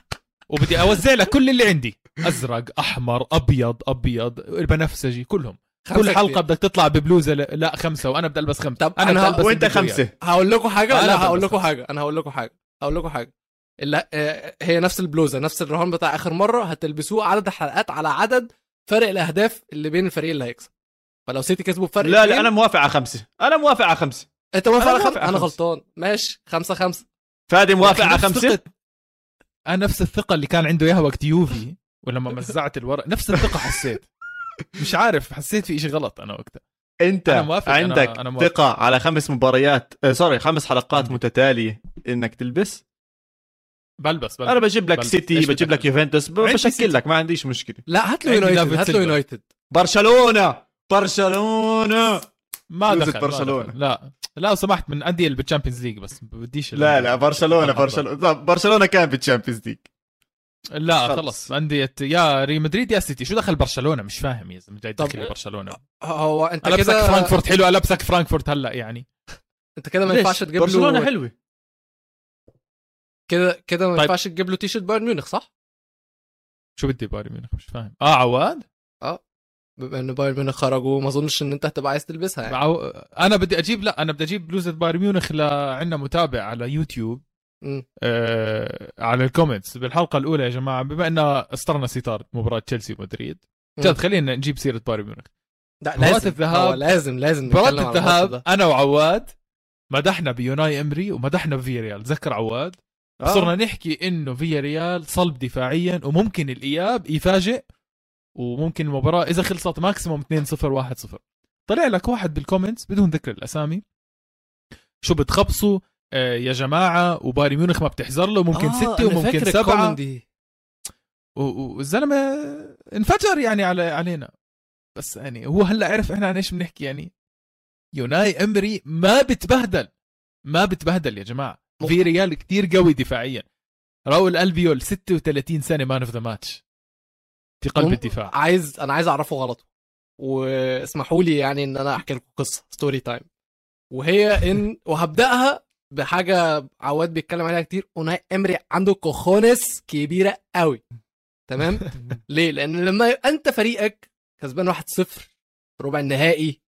B: وبدي أوزع لك كل اللي عندي. أزرق أحمر أبيض أبيض بنفسجي كلهم. كل
C: حلقة.
B: بدك تطلع ببلوزة ل... لا خمسة وأنا بدي ألبس خمسة.
C: طب
B: أنا
C: أنا
B: بدي
A: ألبس
B: وأنت.
A: خمسة.
C: هقول لكم حاجة
B: أنا
C: لا هقول لكم. حاجة. أنا هقول لكم حاجة. هقول لكم حاجة. لا آه، هي نفس البلوزة نفس الرهان بتاع آخر مرة. هتلبسوه عدد حلقات على عدد فرق الأهداف اللي بين الفريق اللي هيكسب. فلو سيتي كسبوا بفرق
A: لا لا أنا موافق على خمسة. أنا موافق على خمسة.
C: أنت موافق على
A: على أنا.
C: غلطان. ماشي خمسة خمسة.
A: فادي موافق على
B: خمسة؟ أنا نفس الثقة اللي كان عنده إياها وقت يوفي ولما مزعت الورق نفس الثقة حسيت مش عارف حسيت في إشي غلط أنا وقتها
A: أنت
B: أنا موافق، أنا-
A: عندك
B: أنا موافق.
A: ثقة على خمس مباريات آه sorry خمس حلقات. متتالية إنك تلبس
B: بلبس بلبس
A: أنا بجيب لك
B: بلبس.
A: سيتي بجيب؟ لك يوفنتوس بشكل. لك ما عنديش مشكلة
C: لا هات له
B: عندي
C: يونايتد هات له. يونايتد
A: برشلونة برشلونة
B: ما دخل ما. دخل. لا لا لو سمحت من انديه اللي بال Champions League بس بديش
A: لا لا
B: برشلونة.
A: برشلونه طب برشلونة كان بال Champions League
B: لا
A: خلص.
B: خلص انديه يا ريال مدريد يا سيتي شو دخل برشلونة مش فاهم يا زلمة جاي تدخل برشلونة
C: هو أنت
B: البسك
C: كده
B: فرانكفورت حلو البسك فرانكفورت هلا يعني
C: أنت كده ما؟ ينفعش تجيب
A: برشلونة
C: له
A: حلوة
C: كده كده ما
B: طيب.
C: ينفعش تجيب له تيشيرت بايرن ميونخ صح؟
B: شو بدي بايرن ميونخ مش فاهم آه عواد
C: بما إن بايرن ميونخ خرجوا ما أظنش إن أنت هتبقى عايز تلبسها يعني
B: عو... أنا بدي أجيب لا أنا بدي أجيب بلوزة بايرن ميونخ لعنا متابع على يوتيوب. آه على الكومنتس بالحلقة الأولى يا جماعة بما إن اسطرنا ستار مباراة تشيلسي ومدريد. جد خلينا نجيب سيرة بايرن ميونخ
C: لا لازم
B: الذهاب-
C: لازم لازم الماتش
B: الذهاب. أنا وعواد مدحنا بأوناي إمري ومدحنا بفياريال تذكر عواد
A: آه.
B: صرنا نحكي إنه فياريال صلب دفاعيا وممكن الإياب يفاجئ وممكن المباراة إذا خلصت maximum 2-0 1-0 طلع لك واحد بال comments بدون ذكر الأسامي. شو بتخبصوا آه يا جماعة وبايرن ميونخ ما بتحزر له ممكن
C: آه،
B: ستة
C: أنا
B: وممكن و- والزلمة انفجر يعني على علينا. بس يعني هو هلأ عرف إحنا عن إيش بنحكي يعني. يوناي امري ما بتبهدل. ما بتبهدل يا جماعة. فياريال كتير قوي دفاعيا. راول ألبيول 36 سنة man of the match في قلب الدفاع.
C: عايز أنا عايز أعرفه غلطه واسمحوا لي يعني إن أنا أحكي لكم قصة story time وهي إن [LAUGHS] وهبدأها بحاجة عواد بيتكلم عليها كتير. أوناي إمري عنده cojones كبيرة قوي. تمام؟ [LAUGHS] ليه؟ لأن لما أنت فريقك كسبان 1-0 ربع النهائي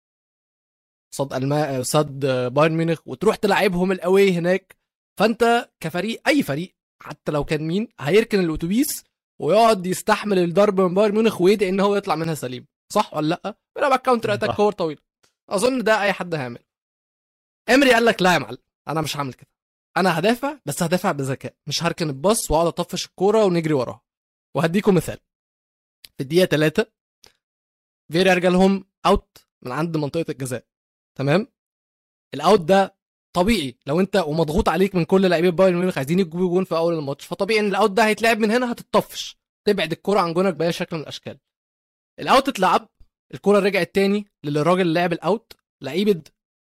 C: ضد الما ضد بايرن ميونخ وتروح تلعبهم ال away هناك فأنت كفريق أي فريق حتى لو كان مين هيركن الأتوبيس ويقعد يستحمل الضرب من بايرن ميونخ ويدعي إن هو يطلع منها سليم. صح ولا لأ؟ بيلعب على ال counter
A: attack.
C: كور طويل. أظن ده أي حد هيعمل إمري قال لك لا يا معلم أنا مش هعمل كده. أنا هدافع بس هدافع بذكاء. مش هركن الباص وأقعد أطفش الكورة ونجري وراها وهديكم مثال. في الدقيقة 3 فياريال جالهم out من عند منطقة الجزاء. تمام؟ ال out ده طبيعي. لو انت ومضغوط عليك من كل لاعبين بايرن ميونخ عايزين يجيبوا جون في اول الماتش فطبيعي ان ال out ده هيتلعب من هنا هتطفش. تبعد الكرة عن جونك بأي شكل من الأشكال. ال out اتلعب الكرة رجعت تاني للراجل اللي لعب ال out لعيبة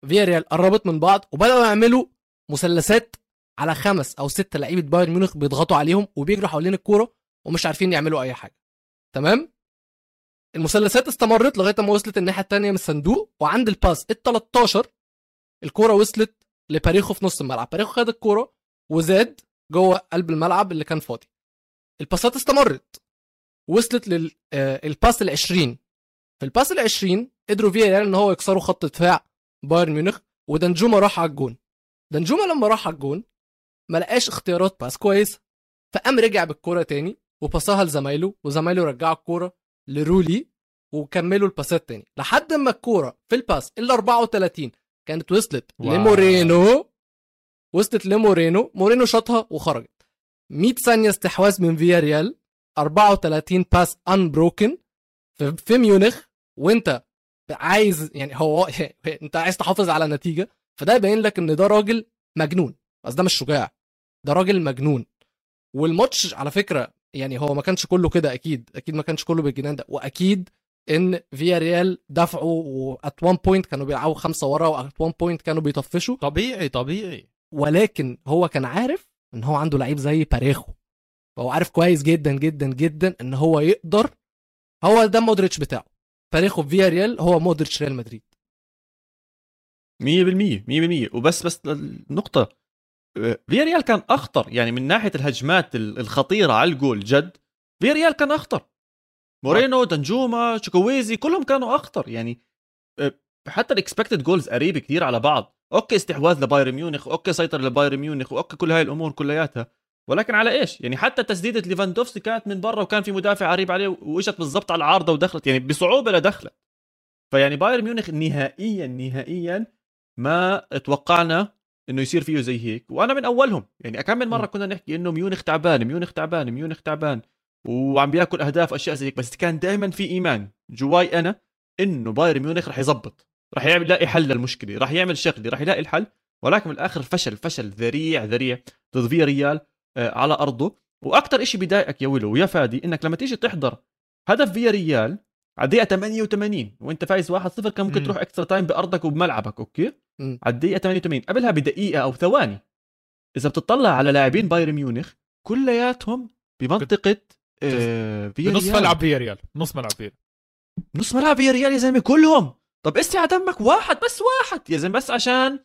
C: فياريال قربت من بعض وبدأوا يعملوا مثلثات على خمس أو ست لعيبة بايرن ميونخ بيضغطوا عليهم وبيجروا حوالين الكورة ومش عارفين يعملوا أي حاجة. تمام؟ المثلثات استمرت لغاية ما وصلت الناحية الثانية من الصندوق وعند الباس ال 13 الكوره وصلت لباريخو في نص الملعب. باريخو خد الكورة وزاد جوه قلب الملعب اللي كان فاضي. الباسات استمرت. وصلت للباس ال 20 في ال pass ال 20 قدروا فيا إن هو يكسروا خط دفاع بايرن ميونخ ودنجوما راح على الجون. دنجوما لما راح على الجون ما لقاش اختيارات pass كويسه فقام رجع بالكورة تاني وباصاها لزمايله وزمايله رجعوا الكورة لرولي وكملوا الباسات تاني. لحد ما الكورة في ال pass ال 34 كانت وصلت
B: واو.
C: لمورينو وصلت لمورينو مورينو شاطها وخرجت. 100 ثانية استحواذ من فيا ريال 34 pass unbroken في, في ميونخ وانت عايز يعني هو [LAUGHS] انت عايز تحافظ على نتيجة فده يبين لك إن ده راجل مجنون. بس ده مش شجاع. ده راجل مجنون. والماتش على فكرة يعني هو ما كانش كله كده أكيد. أكيد ما كانش كله بالجنان ده. وأكيد إن فيا ريال دفعوا و at one point كانوا بيلعبوا خمسة ورا و at one point كانوا بيطفشوا.
B: طبيعي طبيعي.
C: ولكن هو كان عارف إن هو عنده لعيب زي باريخو. فهو عارف كويس جدا جدا جدا إن هو يقدر. هو ده مودريتش بتاعه. باريخو في فيا ريال هو مودريتش ريال مدريد.
A: 100% 100% وبس بس النقطة فيا ريال كان أخطر. يعني من ناحية الهجمات ال- الخطيرة على الجول جد فيا ريال كان أخطر. مورينو دنجوما شوكويزي كلهم كانوا أخطر. يعني آه، حتى ال expected goals قريبة كتير على بعض. okay استحواذ لبايرن ميونخ okay سيطرة لبايرن ميونخ و okay كل هاي الأمور كلياتها. ولكن على إيش؟ يعني حتى تسديدة ليفاندوفسكي كانت من برا وكان في مدافع قريب عليه وإجت بالضبط على العارضة ودخلت. يعني بصعوبة لدخلت فيعني بايرن ميونخ نهائيا نهائيا ما توقعنا إنه يصير فيه زي هيك. وأنا من أولهم. يعني كم من
C: مرة.
A: كنا نحكي إنه ميونخ تعبان ميونخ تعبان ميونخ تعبان. وعم بياكل أهداف وأشياء زي هيك. بس كان دائما في إيمان جواي أنا إنه بايرن ميونخ رح يزبط. رح يعمل يلاقي حل للمشكلة. رح يعمل شغلة. رح يلاقي الحل. ولكن بالآخر فشل فشل ذريع ذريع ضد فيا ريال آه، على أرضه. وأكثر شيء بيضايقك يا ولو ويا فادي إنك لما تيجي تحضر هدف فيا ريال على الدقيقة 88 وأنت فايز 1-0 كان ممكن
B: مم.
A: تروح extra time بأرضك وبملعبك
C: okay.
A: على الدقيقة 88 قبلها بدقيقة أو ثواني. إذا بتطلع على لاعبين بايرن ميونخ كلياتهم بمنطقة آه
B: بنص
A: ريال.
B: ملعب فيا ريال. نص ملعب فيا
A: نص ملعب فيا ريال يا زلمة كلهم. طب استحي على دمك واحد بس واحد يا زلمة بس عشان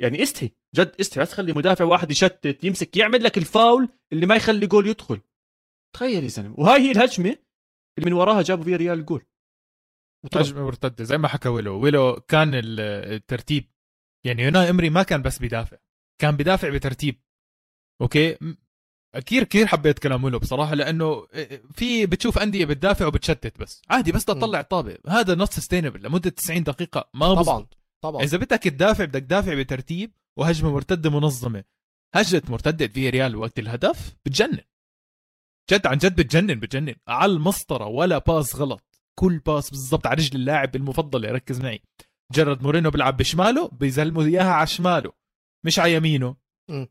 A: يعني استحي جد استحي بس خلي مدافع واحد يشتت يمسك يعمل لك الفاول اللي ما يخلي جول يدخل. تخيل يا زلمة. وهاي هي الهجمة اللي من وراها جابوا فيا ريال الجول وطلع.
B: هجمة مرتدة زي ما حكى ويلو. ويلو كان ال- الترتيب يعني يوناي إمري ما كان بس بيدافع كان بيدافع بترتيب. okay؟ كثير كثير حبيت كلام ويلو بصراحة لأنه في بتشوف أندية بتدافع وبتشتت بس. عادي بس تطلع الطابه هذا not sustainable لمدة 90 دقيقة ما
C: طبعا
B: بزبط.
C: طبعا.
B: إذا بدك تدافع بدك تدافع بترتيب وهجمة مرتدة منظمة. هجمة مرتدة فيا ريال وقت الهدف بتجنن. جد عن جد بتجنن بتجنن. على المسطرة ولا pass غلط. كل pass بالضبط على رجل اللاعب المفضل ركز معي. جيرارد مورينو بيلعب بشماله بيزلموا إياها على شماله مش على يمينه.
C: م.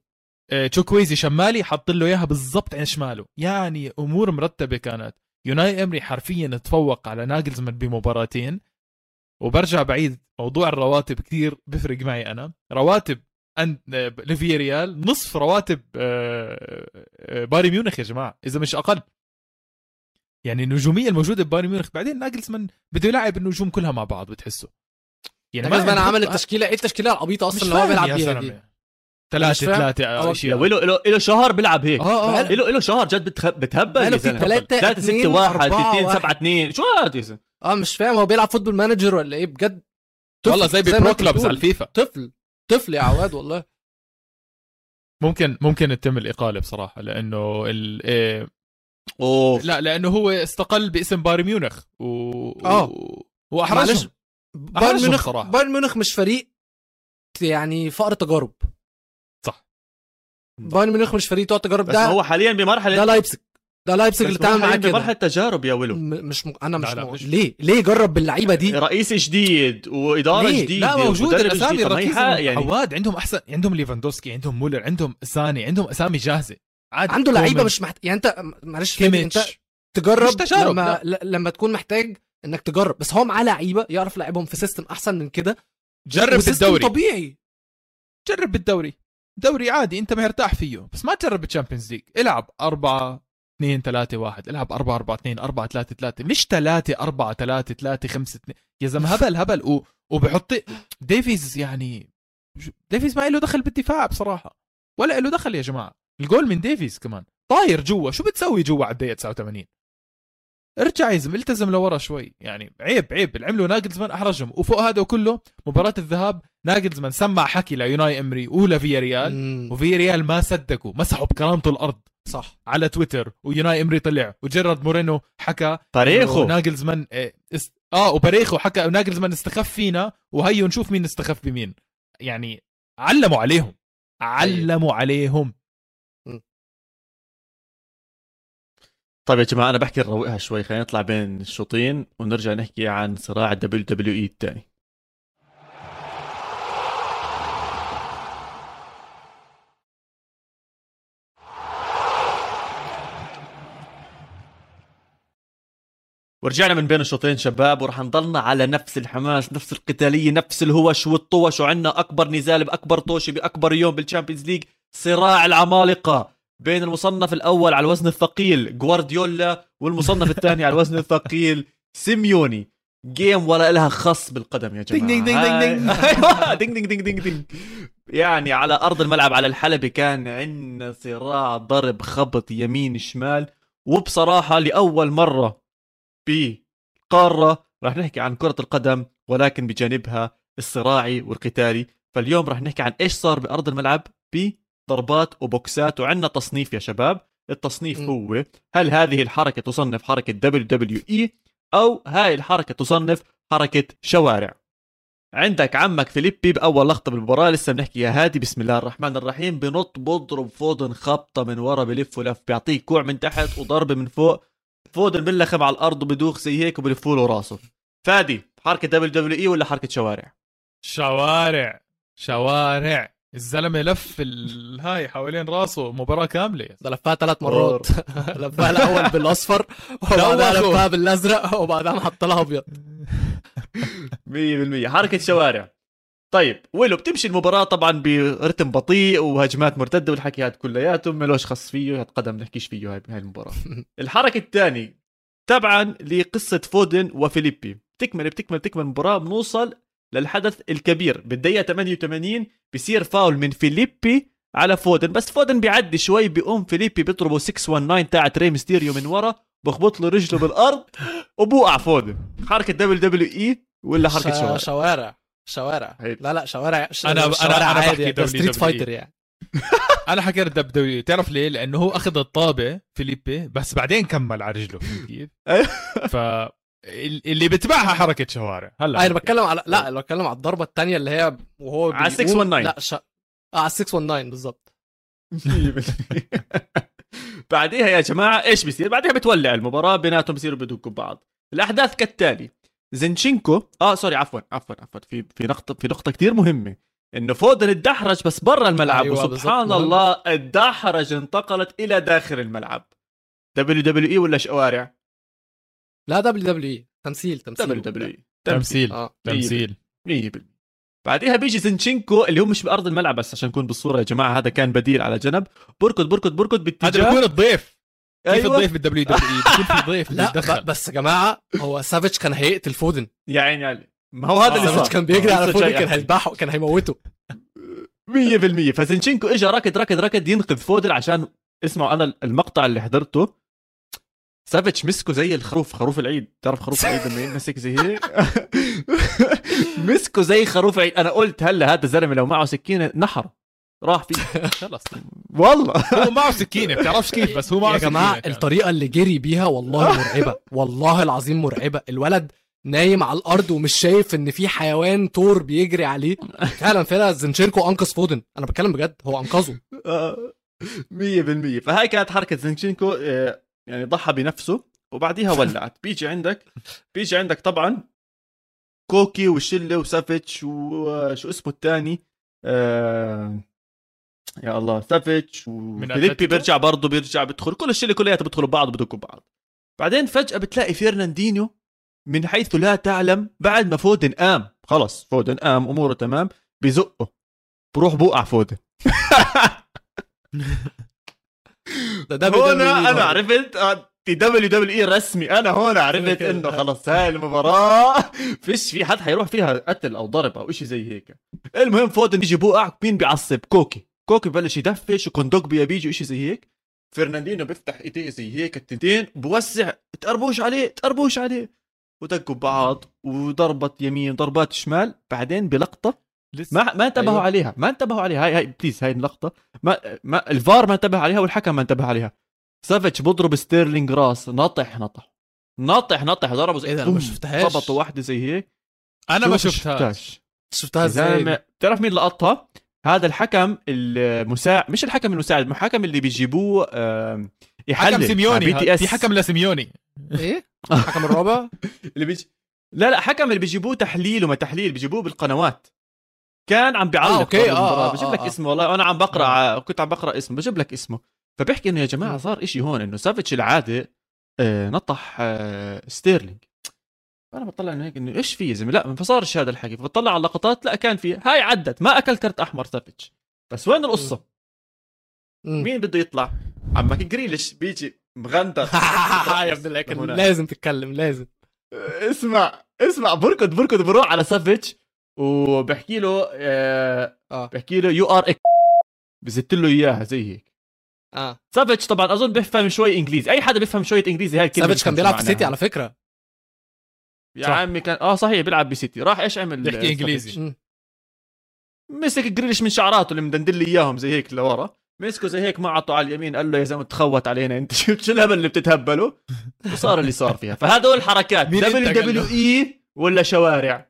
B: آه، تشوكويزي شمالي حط له إياها بالضبط عن شماله يعني أمور مرتبة كانت. يوناي إمري حرفيا تفوق على ناجلزمان بمباراتين. وبرجع بعيد موضوع الرواتب كثير بفرق معي أنا. رواتب أن... آه، لفيا ريال نصف رواتب آه، آه، بايرن ميونخ يا جماعة إذا مش أقل. يعني النجومية الموجودة ببايرن ميونخ بعدين ناجلسمان بده يلعب النجوم كلها مع بعض بتحسه.
C: يعني ما عمل التشكيلة إيه التشكيلة
B: العبيطة
C: أصلا اللي هو بيلعب بيها.
B: ثلاثة. ثلاثة
C: أو-
B: اشياء
A: يا ويلو له له شهر بيلعب هيك.
B: آه آه.
A: له له شهر جد. بتهبل 3 6
C: اتنين،
A: 1
C: أربعة،
A: 2
C: واحد.
A: 7 2 شو هاد
C: آه مش فاهم. هو بيلعب Football Manager ولا إيه؟ بجد طفل،
B: والله زي
C: ب
B: Pro
C: Clubs.
B: على الفيفا.
C: طفل طفل يا عواد والله.
B: ممكن ممكن تتم الإقالة بصراحة لأنه ال... إيه
A: اوه
B: لا لأنه هو استقل باسم بايرن ميونخ و...
C: معلش
B: واحرجهم
C: بايرن ميونخ. بايرن ميونخ مش فريق يعني فأر تجارب. بايرن ميونخ مش فريق تقعد تجارب
A: بس
C: ده
A: هو حاليا بمرحله
C: ده لايبسك ده لايبسك اللي بتعمل معاه كده.
A: بمرحلة تجارب يا ويلو.
C: م- مش م... أنا مش,
B: لا، لا،
C: م...
B: مش-
C: ليه؟ ليه يجرب باللعيبة دي؟
A: رئيس جديد وإدارة
C: ليه؟
A: جديده
B: لا موجود. الاسامي يعني. عواد عندهم احسن عندهم ليفاندوسكي عندهم مولر عندهم ساني عندهم اسامي جاهزة. عادي
C: عنده
B: لعيبة
C: مش محت... يعني أنت معلش
B: أنت
C: تجرب
B: مش تجارب،
C: لما ل... لما تكون محتاج إنك تجرب. بس هو معاه لعيبة يعرف لعبهم في سيستم أحسن من كده.
B: جرب بالدوري
C: طبيعي.
B: جرب بالدوري. دوري عادي انت مرتاح فيه. بس ما تجرب بال Champions League. العب 4 2 3 1 العب 4 4 2 4 3 3 مش 3 4 3 3 5 2 يا زلمة هبل هبل. و... وبحط ديفيز يعني ديفيز ما له دخل بالدفاع بصراحة. ولا له دخل يا جماعة. الجول من ديفيز كمان. طاير جوا. شو بتسوي جوا على الدقيقة 89 ارجع يا زلمة التزم لورا شوي. يعني عيب عيب. اللي عمله ناجلزمان أحرجهم. وفوق هذا وكله مباراة الذهاب ناجلزمان سمع حكي ليوناي إمري ولفيا ريال
C: مم.
B: وفيا ريال ما صدقوا مسحوا بكرامته الأرض.
C: صح.
B: على تويتر ويوناي إمري طلع وجيرارد مورينو حكى
A: تاريخه.
B: ناجلزمان آه, است... آه وباريخو حكى ناجلزمان استخف فينا وهيو نشوف مين استخف بمين. يعني علموا عليهم. علموا عليهم.
A: طيب يا جماعة أنا بحكي نروقها شوي خلينا نطلع بين الشوطين ونرجع نحكي عن صراع ال WWE الثاني. ورجعنا من بين الشوطين شباب ورح نضلنا على نفس الحماس نفس القتالية نفس الهوش والطوش وعندنا أكبر نزال بأكبر طوشه بأكبر يوم بال Champions League صراع العمالقة بين المصنف الأول على الوزن الثقيل جوارديولا والمصنف الثاني على الوزن الثقيل سيميوني. game ولا لها خص بالقدم يا جماعة
B: دينج [LAUGHS] دينج دينج دينج دينج.
A: دينج دينج دينج دينج يعني على أرض الملعب على الحلبة كان عندنا صراع ضرب خبط يمين شمال وبصراحة لأول مرة بقارة. راح نحكي عن كرة القدم ولكن بجانبها الصراعي والقتالي. فاليوم راح نحكي عن إيش صار بأرض الملعب؟ بضربات وبوكسات. وعندنا تصنيف يا شباب. التصنيف
C: م.
A: هو هل هذه الحركة تصنف WE أو هاي الحركة تصنف حركة شوارع؟ عندك عمك فيليبي بأول لقطة بالمباراة. لسه بنحكي يا هادي. بسم الله الرحمن الرحيم. بنط بضرب فودن خبطة من ورا بلف ولف. بيعطيك كوع من تحت وضربة من فوق. فودن بنلخم على الأرض وبدوخ زي هيك وبلفوا له راسه. فادي حركة WWE ولا حركة شوارع؟
B: شوارع شوارع. الزلمة لف ال- هاي حوالين راسه مباراة
C: كاملة. لفها ثلاث مرات. [LAUGHS] لفها الأول بالأصفر وبعدها. لفها بالأزرق وبعدها حط لها أبيض.
A: 100% حركة شوارع. طيب ولو بتمشي المباراة طبعا برتم بطيء وهجمات مرتدة والحكي هاد كلياته ما لوش خص فيه هاد قدم نحكيش فيه هاي هاي المباراة. [LAUGHS] الحركة الثانية تبعا لقصة فودن وفيليبي. بتكمل بتكمل بتكمل المباراة بنوصل للحدث الكبير. بالدقيقة 88 بصير فاول من فيليبي على فودن. بس فودن بيعدي شوي بيقوم فيليبي بيضربه 619 تاعت ري ميستيريو من ورا بخبط له رجله بالأرض وبوقع فودن. حركة WWE ولا حركة شوارع؟
C: شوارع. شوارع. لا لا شوارع ش-
B: أنا-
C: شوارع
B: أنا
C: عادي
B: بحكي
C: ده
B: WWE.
C: Street Fighter يعني [LAUGHS]
B: أنا حكيت WWE تعرف ليه؟ لأنه هو أخذ الطابة فيليبي بس بعدين كمل على رجله فهمت [LAUGHS] كيف؟ ف ال- اللي بتبعها حركة شوارع هلا
C: آه، أنا بتكلم على لا أنا بتكلم على الضربة الثانية اللي هي وهو
A: على
C: بيقوم-
A: 619.
C: لا ش... آه على 619 بالظبط [LAUGHS]
A: بعديها يا جماعة إيش بيصير؟ بعديها بتولع المباراة بيناتهم بيصيروا بدقوا ببعض. الأحداث كالتالي زينشينكو. آه sorry عفوا عفوا عفوا. في في نقطة في نقطة كثير مهمة. إنه فودن اتدحرج بس برا الملعب
C: أيوة،
A: وسبحان. الله الدحرج انتقلت إلى داخل الملعب. WWE ولا شوارع؟
C: لا WWE. تمثيل تمثيل.
A: WWE.
B: تمثيل
C: آه
B: تمثيل.
A: 100% بعديها بيجي زينشينكو اللي هو مش بأرض الملعب بس عشان نكون بالصورة يا جماعة هذا كان بديل على جنب. بركض بركض بركض
B: هذا
A: باتجاه
B: بيكون الضيف. كيف
A: أيوة.
B: الضيف بال WWE؟ بيكون في [LAUGHS] ضيف
C: لا بس يا جماعة هو سافيتش كان هيقتل فودن.
A: يا عيني علي ما هو هذا اللي
B: آه.
C: سافيتش كان بيجري على [LAUGHS] فودن كان. هيذبحه كان هيموته.
A: 100% فزنشينكو اجى ركض ركض ركض ينقذ فودن عشان اسمعوا أنا المقطع اللي حضرته. سافيتش مسكه زي الخروف خروف العيد. تعرف خروف العيد لما يمسك زي هيك؟ [LAUGHS] مسكه زي خروف العيد أنا قلت هلا هذا الزلمة لو معه سكينة نحر. راح فيه. [LAUGHS]
B: خلص.
A: والله.
B: هو معه سكينة بتعرفش كيف بس هو معه
C: يا جماعة
B: سكينة.
C: الطريقة اللي جري بيها والله [LAUGHS] مرعبة والله العظيم مرعبة. الولد نايم على الأرض ومش شايف إن في حيوان طور بيجري عليه. فعلا فعلا زنشينكو أنقذ فودن. أنا بتكلم بجد هو أنقذه. [LAUGHS]
A: آه، 100% فهاي كانت حركة زنشينكو آه، يعني ضحى بنفسه وبعديها ولعت. بيجي عندك بيجي عندك طبعا كوكي وشله وسافيتش وشو اسمه الثاني آه يا الله. سافيتش وفيليبي؟ بيرجع برضه بيرجع بيدخل كل الشلة كلياتها بيدخلوا ببعض بدقوا ببعض بعدين فجأة بتلاقي فيرناندينيو من حيث لا تعلم بعد ما فودن قام. خلص فودن قام أموره تمام بزقه. بروح بوقع فودن. [LAUGHS] هون أنا عرفت في WWE رسمي. أنا هون عرفت. إنه خلص هاي المباراة. [LAUGHS] فيش في حد حيروح فيها قتل أو ضرب أو شيء زي هيك. المهم فودن يجي بوقع مين بيعصب؟ كوكي. كوكي ببلش يدفش وكوندوجبيا بيجي شيء زي هيك. فرناندينو بيفتح إيديه زي هيك التنتين بوسع تقربوش عليه تقربوش عليه. ودقوا ببعض وضربت يمين ضربات شمال بعدين بلقطة.
B: لسه.
A: ما ما انتبهوا
C: أيوة.
A: عليها ما انتبهوا عليها. هاي هاي please هاي اللقطة. ما ما الفار ما انتبه عليها والحكم ما انتبه عليها. سافيتش بضرب ستيرلينج راس نطح نطح. نطح نطح ضربه زي
C: إيه ده؟ أنا ما شفتهاش.
A: خبطوا واحدة زي هيك.
B: أنا ما شفتهاش.
C: شفتها
A: إزاي؟ بتعرف مين لقطها؟ هذا الحكم المساعد مش الحكم المساعد الحكم اللي بيجيبوه يحلل.
B: حكم سيميوني.
A: بي تي
B: ها-
A: اس
B: في حكم لسيميوني.
C: إيه؟ [LAUGHS] الحكم الرابع؟
A: اللي بيجي لا لا حكم اللي بيجيبوه تحليل وما تحليل بيجيبوه بالقنوات. كان عم بيعلق
C: آه، أوكي،
A: قبل
C: آه،. آه،
A: بجيب
C: آه،
A: لك
C: آه.
A: اسمه والله أنا عم بقرأ كنت عم بقرأ اسمه بجيب لك اسمه. فبيحكي إنه يا
C: جماعة.
A: صار إشي هون إنه سافيتش العادة آه، نطح آه، ستيرلينج. أنا بطلع إنه هيك إنه إيش في يا زلمة؟ لا ما صارش هذا الحكي. فبطلع على اللقطات لا كان في هاي عدت ما اكل كرت أحمر سافيتش بس وين القصة؟
C: مم.
A: مين بده يطلع؟ عمك جريليش بيجي مغندر [LAUGHS]
C: يا ابن
A: الأكل.
C: لازم تتكلم لازم.
A: اسمع اسمع بركض بركض بروح على سافيتش وبحكي له آه
C: آه.
A: بحكي له you are a بزت له إياها زي هيك.
C: آه.
A: سافيتش طبعا أظن بيفهم شوي إنجليزي. أي حدا بيفهم شوية إنجليزي هاي الكلمة
C: سافيتش كان بيلعب في سيتي. على فكرة.
A: يا
C: صح.
A: عمي كان آه صحيح بيلعب بسيتي راح إيش عمل؟
B: بيحكي
A: آه،؟
C: مم.
A: مسك جريليش من شعراته اللي مدندل لي إياهم زي هيك لورا. مسكه زي هيك ما عطوا على اليمين قال له يا زلمة تخوت علينا أنت. [LAUGHS] شو الهبل اللي بتتهبله؟ [LAUGHS] وصار اللي صار فيها. فهدول الحركات دبليو دبليو؟ إي ولا شوارع؟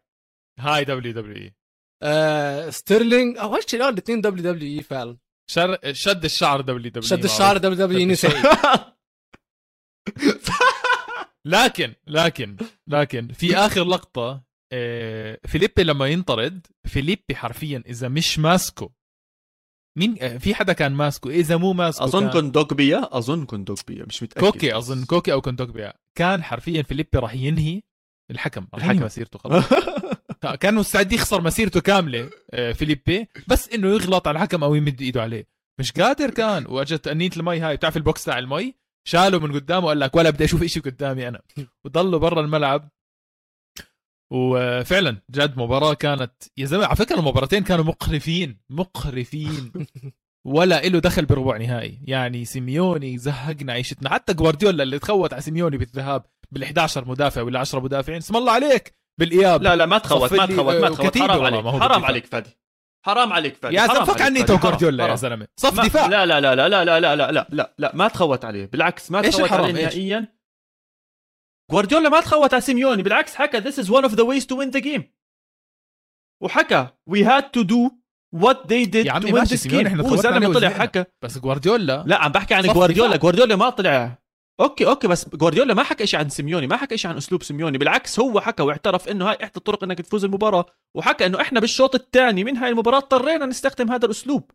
B: هاي WWE.
C: آه ستيرلنج أو إيش لا الاثنين WWE فعلا.
B: شر... شد الشعر دبليو دبليو
C: شد الشعر دبليو دبليو إي نسائي [LAUGHS]
B: لكن لكن لكن في [LAUGHS] آخر لقطة آه، فيليبي لما ينطرد فيليبي حرفيا إذا مش ماسكه. مين آه، في حدا كان ماسكه؟ إذا مو ماسكه
A: أظن
B: كان...
A: كوندوكبيا أظن كوندوكبيا مش متأكد.
B: كوكي أظن كوكي أو كوندوكبيا كان حرفيا فيليبي راح ينهي الحكم راح ينهي
A: الحكم.
B: مسيرته خلاص. [LAUGHS] كان مستعد يخسر مسيرته كاملة آه، فيليبي بس إنه يغلط على الحكم أو يمد إيده عليه. مش قادر كان. وأجت انيه المي هاي بتعرف البوكس تاع المي؟ شاله من قدامه وقال لك ولا بدي أشوف إشي قدامي أنا. [LAUGHS] وضلوا برا الملعب. وفعلا جد مباراة كانت يا زلمة على فكرة المباراتين كانوا مقرفين مقرفين. [LAUGHS] ولا له دخل بربع نهائي. يعني سيميوني زهقنا عيشتنا. حتى جوارديولا اللي تخوت على سيميوني بالذهاب بال11 مدافع ولا 10 مدافعين اسم الله عليك بالإياب.
A: لا لا ما تخوت ما تخوت ما تخوت. حرام عليك حرام. عليك فادي. حرام عليك فادي
B: يا زلمه فك عني. تو جوارديولا يا. زلمه صف دفاع
A: لا لا لا لا لا لا لا لا لا لا ما تخوت عليه بالعكس ما تخوت؟ عليه؟ نهائيا جوارديولا ما تخوت على سيميوني بالعكس حكى this is one of the ways to win the game وحكى we had to do what they did
B: يا
A: to
B: عمي
A: win
B: ماشي
A: this game هو زلمه طلع. حكى
B: بس جوارديولا
A: لا عم بحكي عن جوارديولا. جوارديولا ما طلع أوكي أوكي بس جوارديولا ما حكى شيء عن سيميوني ما حكى شيء عن أسلوب سيميوني بالعكس هو حكى واعترف إنه هاي إحدى الطرق إنك تفوز المباراة وحكى إنه إحنا بالشوط الثاني من هاي المباراة اضطرينا نستخدم هذا الأسلوب.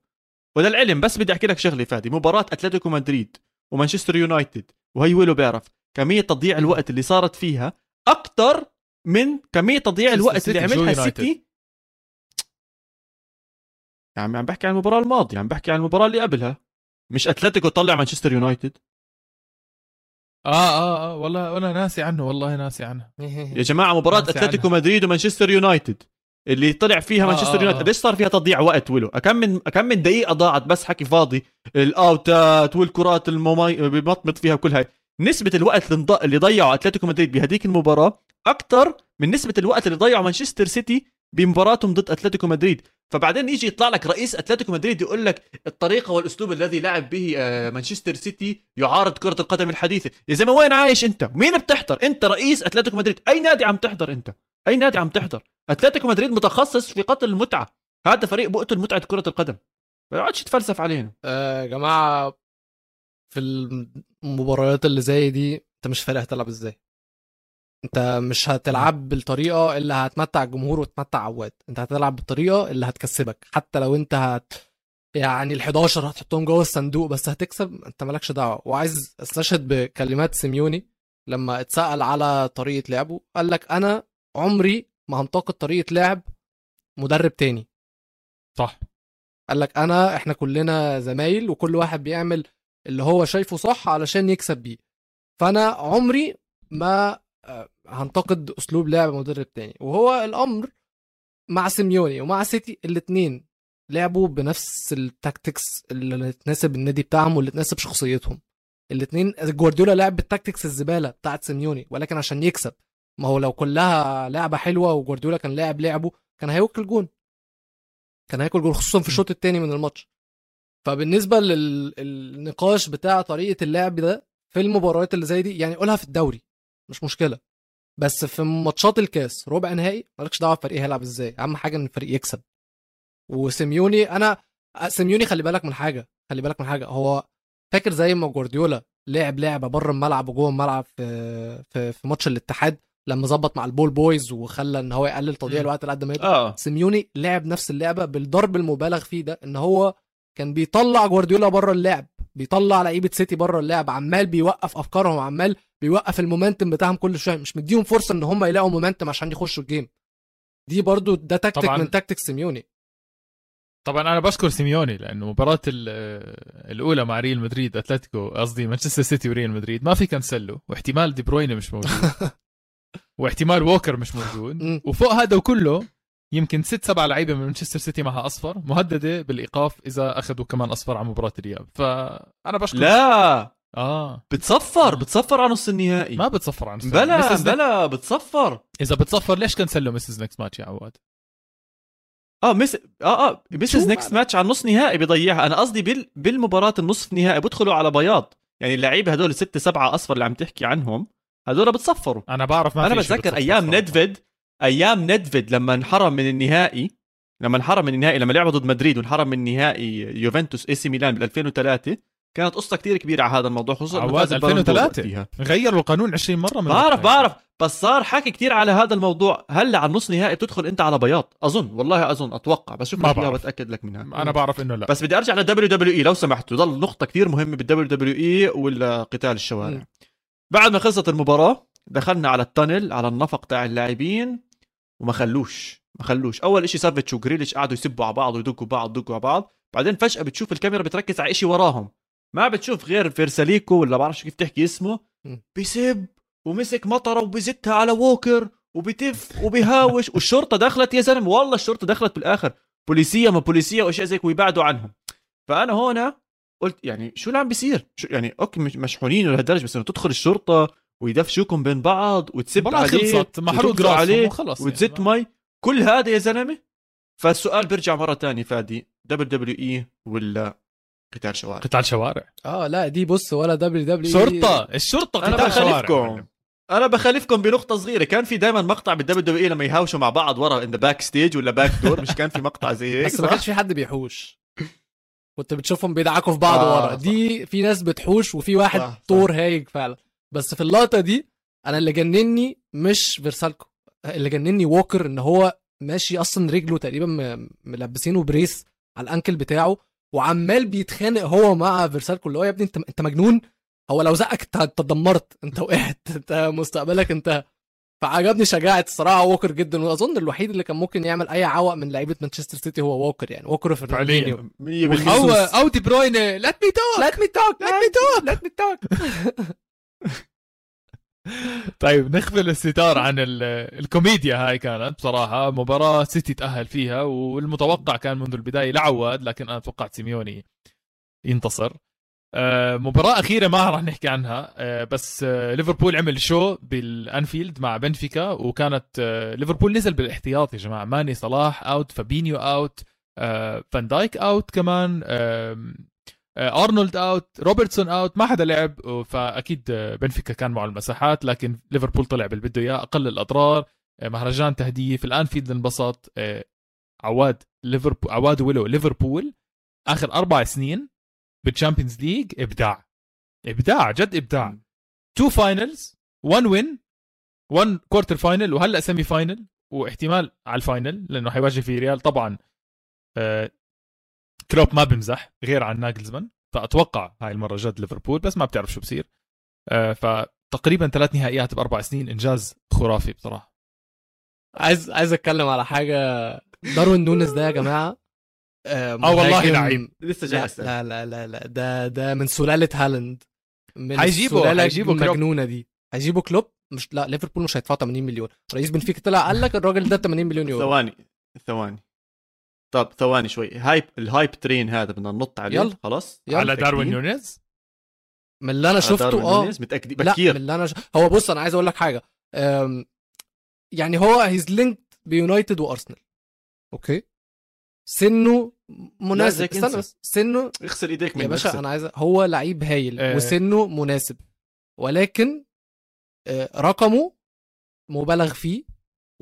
A: وللعلم بس بدي أحكي لك شغلة فادي مباراة أتلتيكو مدريد ومانشستر يونايتد وهي ويلو بيعرف كمية تضييع الوقت اللي صارت فيها أكثر من كمية تضييع الوقت اللي عملها؟ السيتي يا عمي عم بحكي عن المباراة الماضية عم بحكي عن المباراة اللي قبلها. مش أتلتيكو طلع مانشستر يونايتد.
B: آه آه آه والله أنا ناسي عنه والله ناسي عنه. [LAUGHS]
A: يا جماعة
B: مباراة
A: أتلتيكو مدريد ومانشستر يونايتد اللي طلع فيها
B: آه،
A: مانشستر
B: آه،
A: يونايتد.
B: آه.
A: ليش صار فيها تضييع وقت ولو كم من كم من دقيقة ضاعت بس حكي فاضي. الأوتات والكرات الممي بمطمط فيها كل هاي. نسبة الوقت اللي اللي ضيعه أتلتيكو مدريد بهديك المباراة أكثر من نسبة الوقت اللي ضيعه مانشستر سيتي بمباراتهم ضد أتلتيكو مدريد. فبعدين يجي يطلع لك رئيس أتلتيكو مدريد يقول لك الطريقة والأسلوب الذي لعب به آه، مانشستر سيتي يعارض كرة القدم الحديثة. يا زلمة وين عايش أنت؟ مين بتحضر؟ أنت رئيس أتلتيكو مدريد. أي نادي عم تحضر أنت؟ أي نادي عم تحضر؟ أتلتيكو مدريد متخصص في قتل المتعة. هذا فريق بقتل متعة كرة القدم. ما يقعدش يتفلسف علينا.
C: آه، يا جماعة في المباريات اللي زي دي أنت مش فارق هتلعب إزاي. انت مش هتلعب بالطريقة اللي هتمتع الجمهور وتمتع عواد. انت هتلعب بالطريقة اللي هتكسبك. حتى لو انت هت يعني ال11 هتحطهم جوه الصندوق بس هتكسب انت مالكش دعوة. وعايز استشهد بكلمات سيميوني لما اتسأل على طريقة لعبه قال لك أنا عمري ما هنتقد طريقة لعب مدرب تاني.
B: صح.
C: قال لك أنا إحنا كلنا زمايل وكل واحد بيعمل اللي هو شايفه صح علشان يكسب بيه. فأنا عمري ما آه، هنتقد أسلوب لعب مدرب تاني. وهو الأمر مع سيميوني ومع سيتي الاثنين لعبوا بنفس ال tactics اللي تناسب النادي بتاعهم واللي تناسب شخصيتهم. الاثنين جوارديولا لعب بال tactics الزبالة بتاعت سيميوني ولكن عشان يكسب. ما هو لو كلها لعبة حلوة وجوارديولا كان لاعب لعبه كان هياكل جون. كان هياكل جول خصوصا في الشوط الثاني من الماتش. فبالنسبة للنقاش بتاع طريقة اللعب ده في المباريات اللي زي دي يعني قولها في الدوري مش مشكلة. بس في ماتشات الكاس ربع نهائي مالكش دعوة الفريق هيلعب إزاي أهم حاجة إن الفريق يكسب. وسيميوني أنا سيميوني خلي بالك من حاجة خلي بالك من حاجة هو فاكر زي ما جوارديولا لعب لعبة بره الملعب وجوه الملعب في في, في ماتش الاتحاد لما ظبط مع ال ball boys وخلى إن هو يقلل تضييع. الوقت لقد ما يقدر
A: آه.
C: سيميوني لعب نفس اللعبة بالضرب المبالغ فيه ده إن هو كان بيطلع جوارديولا بره اللعب بيطلع لعيبة سيتي بره اللعب عمال بيوقف أفكارهم عمال بيوقف ال momentum بتاعهم كل شوية مش مديهم فرصة إن هم يلاقوا momentum عشان يخشوا ال game دي برضو ده تكتيك. من تكتيك سيميوني
B: طبعا أنا بشكر سيميوني لأنه مباراة ال- الأولى مع ريال مدريد أتلتيكو قصدي مانشستر سيتي وريال مدريد ما في كانسلو واحتمال دي بروينه مش موجود [LAUGHS] واحتمال ووكر مش موجود. وفوق هذا وكله يمكن ست سبع لعيبة من مانشستر سيتي معها أصفر مهددة بالإيقاف إذا أخذوا كمان أصفر على مباراة الإياب. فانا بشكر
A: لا!
B: آه.
A: بتصفر بتصفر على نص النهائي.
B: ما بتصفر عن.
A: بلا بلا بتصفر.
B: إذا بتصفر ليش كانسلو misses next match يا عواد؟
A: آه miss آه
C: آه
A: misses
C: next؟
A: match على النص نهائي بيضيعها أنا قصدي بال... بالمباراة النصف نهائي بدخلوا على بياض. يعني اللعيبة هدول ستة سبعة أصفر اللي عم تحكي عنهم هدول بتصفروا.
B: أنا بعرف ما أنا
A: بتذكر
B: أيام.
A: نيدفيد أيام نيدفيد لما انحرم من النهائي لما انحرم من النهائي لما لعبوا ضد مدريد وانحرم من نهائي يوفنتوس إي سي ميلان بال 2003 كانت قصة كتير كبيرة على هذا الموضوع خصوصا
B: عواد
A: فاز ال fr: Ballon d'Or
B: 2003.
A: وقتها.
B: غيروا القانون 20 مرة من
A: بعرف
B: وقتها.
A: بعرف بس صار حكي كتير على هذا الموضوع هلأ على النص نهائي بتدخل أنت على بياض أظن والله أظن أتوقع بس شوف
B: ما بعرف.
A: بتاكد لك منها
B: أنا بعرف إنه لا
A: بس بدي أرجع لل WWE لو سمحتوا ضل نقطة كتير مهمة بال WWE ولا قتال الشوارع
C: مم.
A: بعد ما خلصت المباراة دخلنا على ال tunnel على النفق تاع اللاعبين وما خلوش ما خلوش. أول شيء سافيتش وجريليش قعدوا يسبوا على بعض ويدقوا بعض يدقوا على بعض. بعدين فجأة بتشوف الكاميرا بتركز على شيء وراهم. ما بتشوف غير فرساليكو ولا بعرفش كيف تحكي اسمه. بيسب ومسك مطره وبزتها على ووكر وبتف وبيهاوش. [LAUGHS] والشرطة دخلت يا زلمة والله الشرطة دخلت بالآخر. بوليسية ما بوليسية وأشياء زي ويبعدوا عنهم. فأنا هون قلت يعني شو اللي عم بيصير؟ شو يعني أوكي مش مشحونين لهالدرجه بس إنه تدخل الشرطة ويدفشوكم بين بعض وتسب عليه
B: خلصت محروق
A: عليه
B: وخلص
A: وتزت
B: يعني.
A: مي. كل هذا يا زلمة؟ فالسؤال بيرجع مرة تانية فادي. WWE ولا قتال شوارع؟
B: قتال شوارع.
C: آه لا دي بص ولا WW
B: شرطة الشرطة
A: أنا
B: قتال شوارع
A: بخالفكم. أنا بخالفكم بنقطة صغيرة. كان في دائما مقطع بال WWE لما يهاوشوا مع بعض ورا in the backstage ولا back door مش كان في مقطع زي هيك؟
C: بس ما؟ كانش في حد بيحوش. كنت بتشوفهم بيدعكوا في بعض
A: آه،
C: ورا. دي في ناس بتحوش وفي واحد. طور هايج فعلا. بس في اللقطة دي أنا اللي جنني مش فرساليكو. اللي جنني ووكر إن هو ماشي أصلا رجله تقريبا م- ملبسينه بريس على ال ankle بتاعه وعمال بيتخانق هو مع فيرسالكو اللي هو يا ابني أنت أنت مجنون؟ هو لو زقك انت أنت اتدمرت. أنت وقعت. أنت مستقبلك انتهى. فعجبني شجاعة الصراحة ووكر جدا وأظن الوحيد اللي كان ممكن يعمل أي عوق من لعيبة مانشستر سيتي هو ووكر يعني. ووكر في
B: فعلياً.
C: الرينيو أو.
B: أو دي بروينة. ليت مي توك
C: let me talk let me talk. Let me talk. [LAUGHS]
B: طيب نقفل الستار عن ال- الكوميديا هاي كانت بصراحة. مباراة سيتي تأهل فيها والمتوقع كان منذ البداية لعواد لكن أنا توقعت سيميوني ينتصر. آه، مباراة أخيرة ما راح نحكي عنها. آه، بس آه، ليفربول عمل شو بالأنفيلد مع بنفيكا وكانت ليفربول نزل بالاحتياط يا جماعة. ماني صلاح out فابينيو out فان دايك out كمان ارنولد out روبرتسون out ما حدا لعب فأكيد آه، بنفيكا كان معه المساحات لكن ليفربول طلع باللي بده إياه أقل الأضرار آه، مهرجان تهديف الانفيلد انبسط آه، عواد ليفربول عواد ولو ليفربول آخر أربع سنين بال Champions League إبداع. إبداع جد إبداع. two finals 1 win 1 quarter final وهلأ semi final واحتمال على ال final لأنه حيواجه في ريال. طبعا كلوب ما بمزح غير عن ناجلزمان فأتوقع هاي المرة جد ليفربول بس ما بتعرف شو بصير. آه، فتقريبا ثلاث نهائيات بأربع سنين إنجاز خرافي بصراحة.
C: عايز عايز أتكلم على حاجة. داروين نونز ده يا جماعة آه
B: والله
C: مهاجم-
B: لعيب.
A: لسه جاي
C: لا. لا لا لا ده ده من سلالة هالاند. من
B: هيجيبوا كلوب.
C: المجنونه دي. هيجيبوا كلوب؟ مش لا ليفربول مش هيدفعوا 80 مليون. رئيس بنفيكا طلع قال لك الراجل ده 80 مليون يورو.
A: ثواني ثواني. طب ثواني شوي hype ال hype train هذا بدنا ننط عليه
C: يلا.
A: خلاص
C: يلا.
B: على داروين؟ نونيز
C: من اللي
A: أنا
C: شفته
A: آه؟ متأكدين
C: لا من
A: بكير
C: اللي أنا ش... هو بص أنا عايز أقول لك حاجة أم... يعني هو he's linked ب United وأرسنال okay سنه مناسب استنى. بس سنه
A: اغسل إيديك من
C: يا باشا. أنا عايز هو لعيب هايل
B: آه.
C: وسنه مناسب ولكن آه، رقمه مبالغ فيه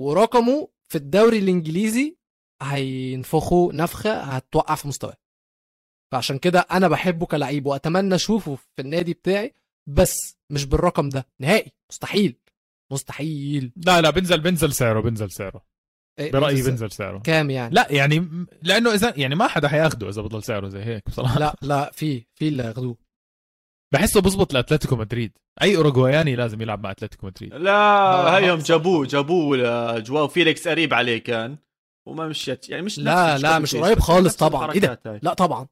C: ورقمه في الدوري الإنجليزي هينفخه نفخة هتوقع في مستواه. فعشان كده أنا بحبه كلعيب وأتمنى أشوفه في النادي بتاعي بس مش بالرقم ده. نهائي. مستحيل. مستحيل.
B: لا لا بنزل بنزل سعره بنزل سعره.
C: إيه، برأيي
B: بنزل سعره.
C: كام يعني؟
B: لا يعني لأنه إذا يعني ما حدا حياخده إذا بضل سعره زي هيك بصراحة.
C: لا لا في في اللي ياخدوه.
B: بحسه بزبط لأتلتيكو مدريد. أي أوروغواياني لازم يلعب مع أتلتيكو مدريد.
A: لا
C: آه،
A: هيهم. جابوه جابوه لجواو فيليكس قريب عليه كان. وما مشيت يعني مش
C: لا،
A: نفس
C: لا،
A: مش
C: قريب خالص طبعاً. إيه ده؟ لا طبعا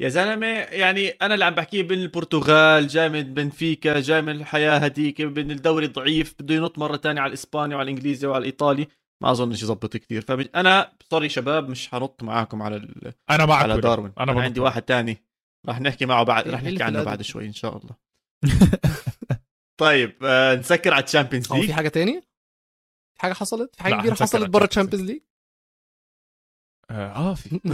A: يا زلمة يعني أنا اللي عم بحكيه بين البرتغال جاي من بنفيكا جاي من الحياة هديك بين الدوري ضعيف بده ينط مرة تانية على الإسباني وعلى الإنجليزي وعلى الإيطالي ما اظنش يزبط كثير فانا sorry شباب مش حنط معاكم على ال...
B: أنا معك
A: على. داروين أنا
B: بنط
A: عندي. واحد تاني راح نحكي معه بعد
C: إيه
A: راح
C: اللي
A: نحكي عنه؟ بعد شوي إن شاء الله [LAUGHS] طيب آه نسكر على ال Champions
C: هو في
A: League
C: حاجة تاني في حاجة حصلت؟ في حاجة
B: كبيرة
C: حصلت بره
B: Champions
C: ال Champions
B: League آه في. [LAUGHS]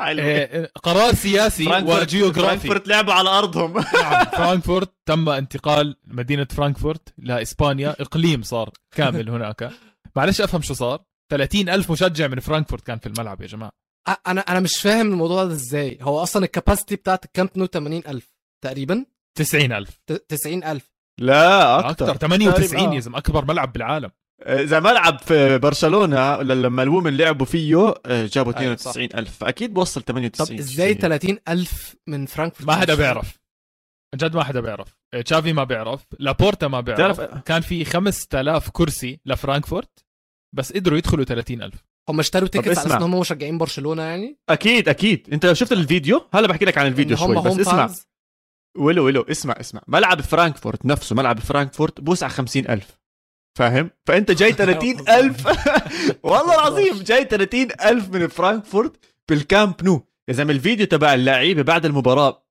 A: حلو.
B: آه، قرار سياسي
A: فرانكفورت
B: وجيوغرافي
A: فرانكفورت لعبوا على أرضهم. [LAUGHS]
B: نعم فرانكفورت تم انتقال مدينة فرانكفورت لإسبانيا إقليم صار كامل هناك. معلش أفهم شو صار. 30 ألف مشجع من فرانكفورت كان في الملعب يا جماعة.
C: أ- أنا أنا مش فاهم الموضوع ده إزاي. هو أصلا ال capacity بتاعت الكامب نو 80000 تقريبا؟
B: 90 ألف.
C: ت- 90000
A: لا
B: أكثر 98
A: آه.
B: يا زلمة أكبر ملعب بالعالم.
A: إذا ملعب في برشلونة لما ال women لعبوا فيه آه، جابوا
C: أيوة، صح.
A: 92 ألف. فاكيد بوصل 98
C: طب إزاي 30000 من فرانكفورت؟
B: ما حدا. بيعرف. جد ما حدا بيعرف. آه، تشافي ما بيعرف. لابورتا ما بيعرف. كان في 5000 كرسي لفرانكفورت بس قدروا يدخلوا 30 ألف.
C: هم اشتروا
A: طب
C: tickets على. أساس إن هم مشجعين برشلونة يعني؟
A: أكيد أكيد. أنت لو شفت الفيديو؟ هلا بحكي لك عن الفيديو شوي بس اسمع.
C: fans.
A: ولو ولو اسمع اسمع. ملعب فرانكفورت نفسه ملعب فرانكفورت بوسع 50 ألف. فاهم؟ فأنت جاي [LAUGHS] 30 ألف. [LAUGHS] والله العظيم جاي 30 ألف من فرانكفورت بالكامب نو. يا زلمة الفيديو تبع اللعيبة بعد المباراة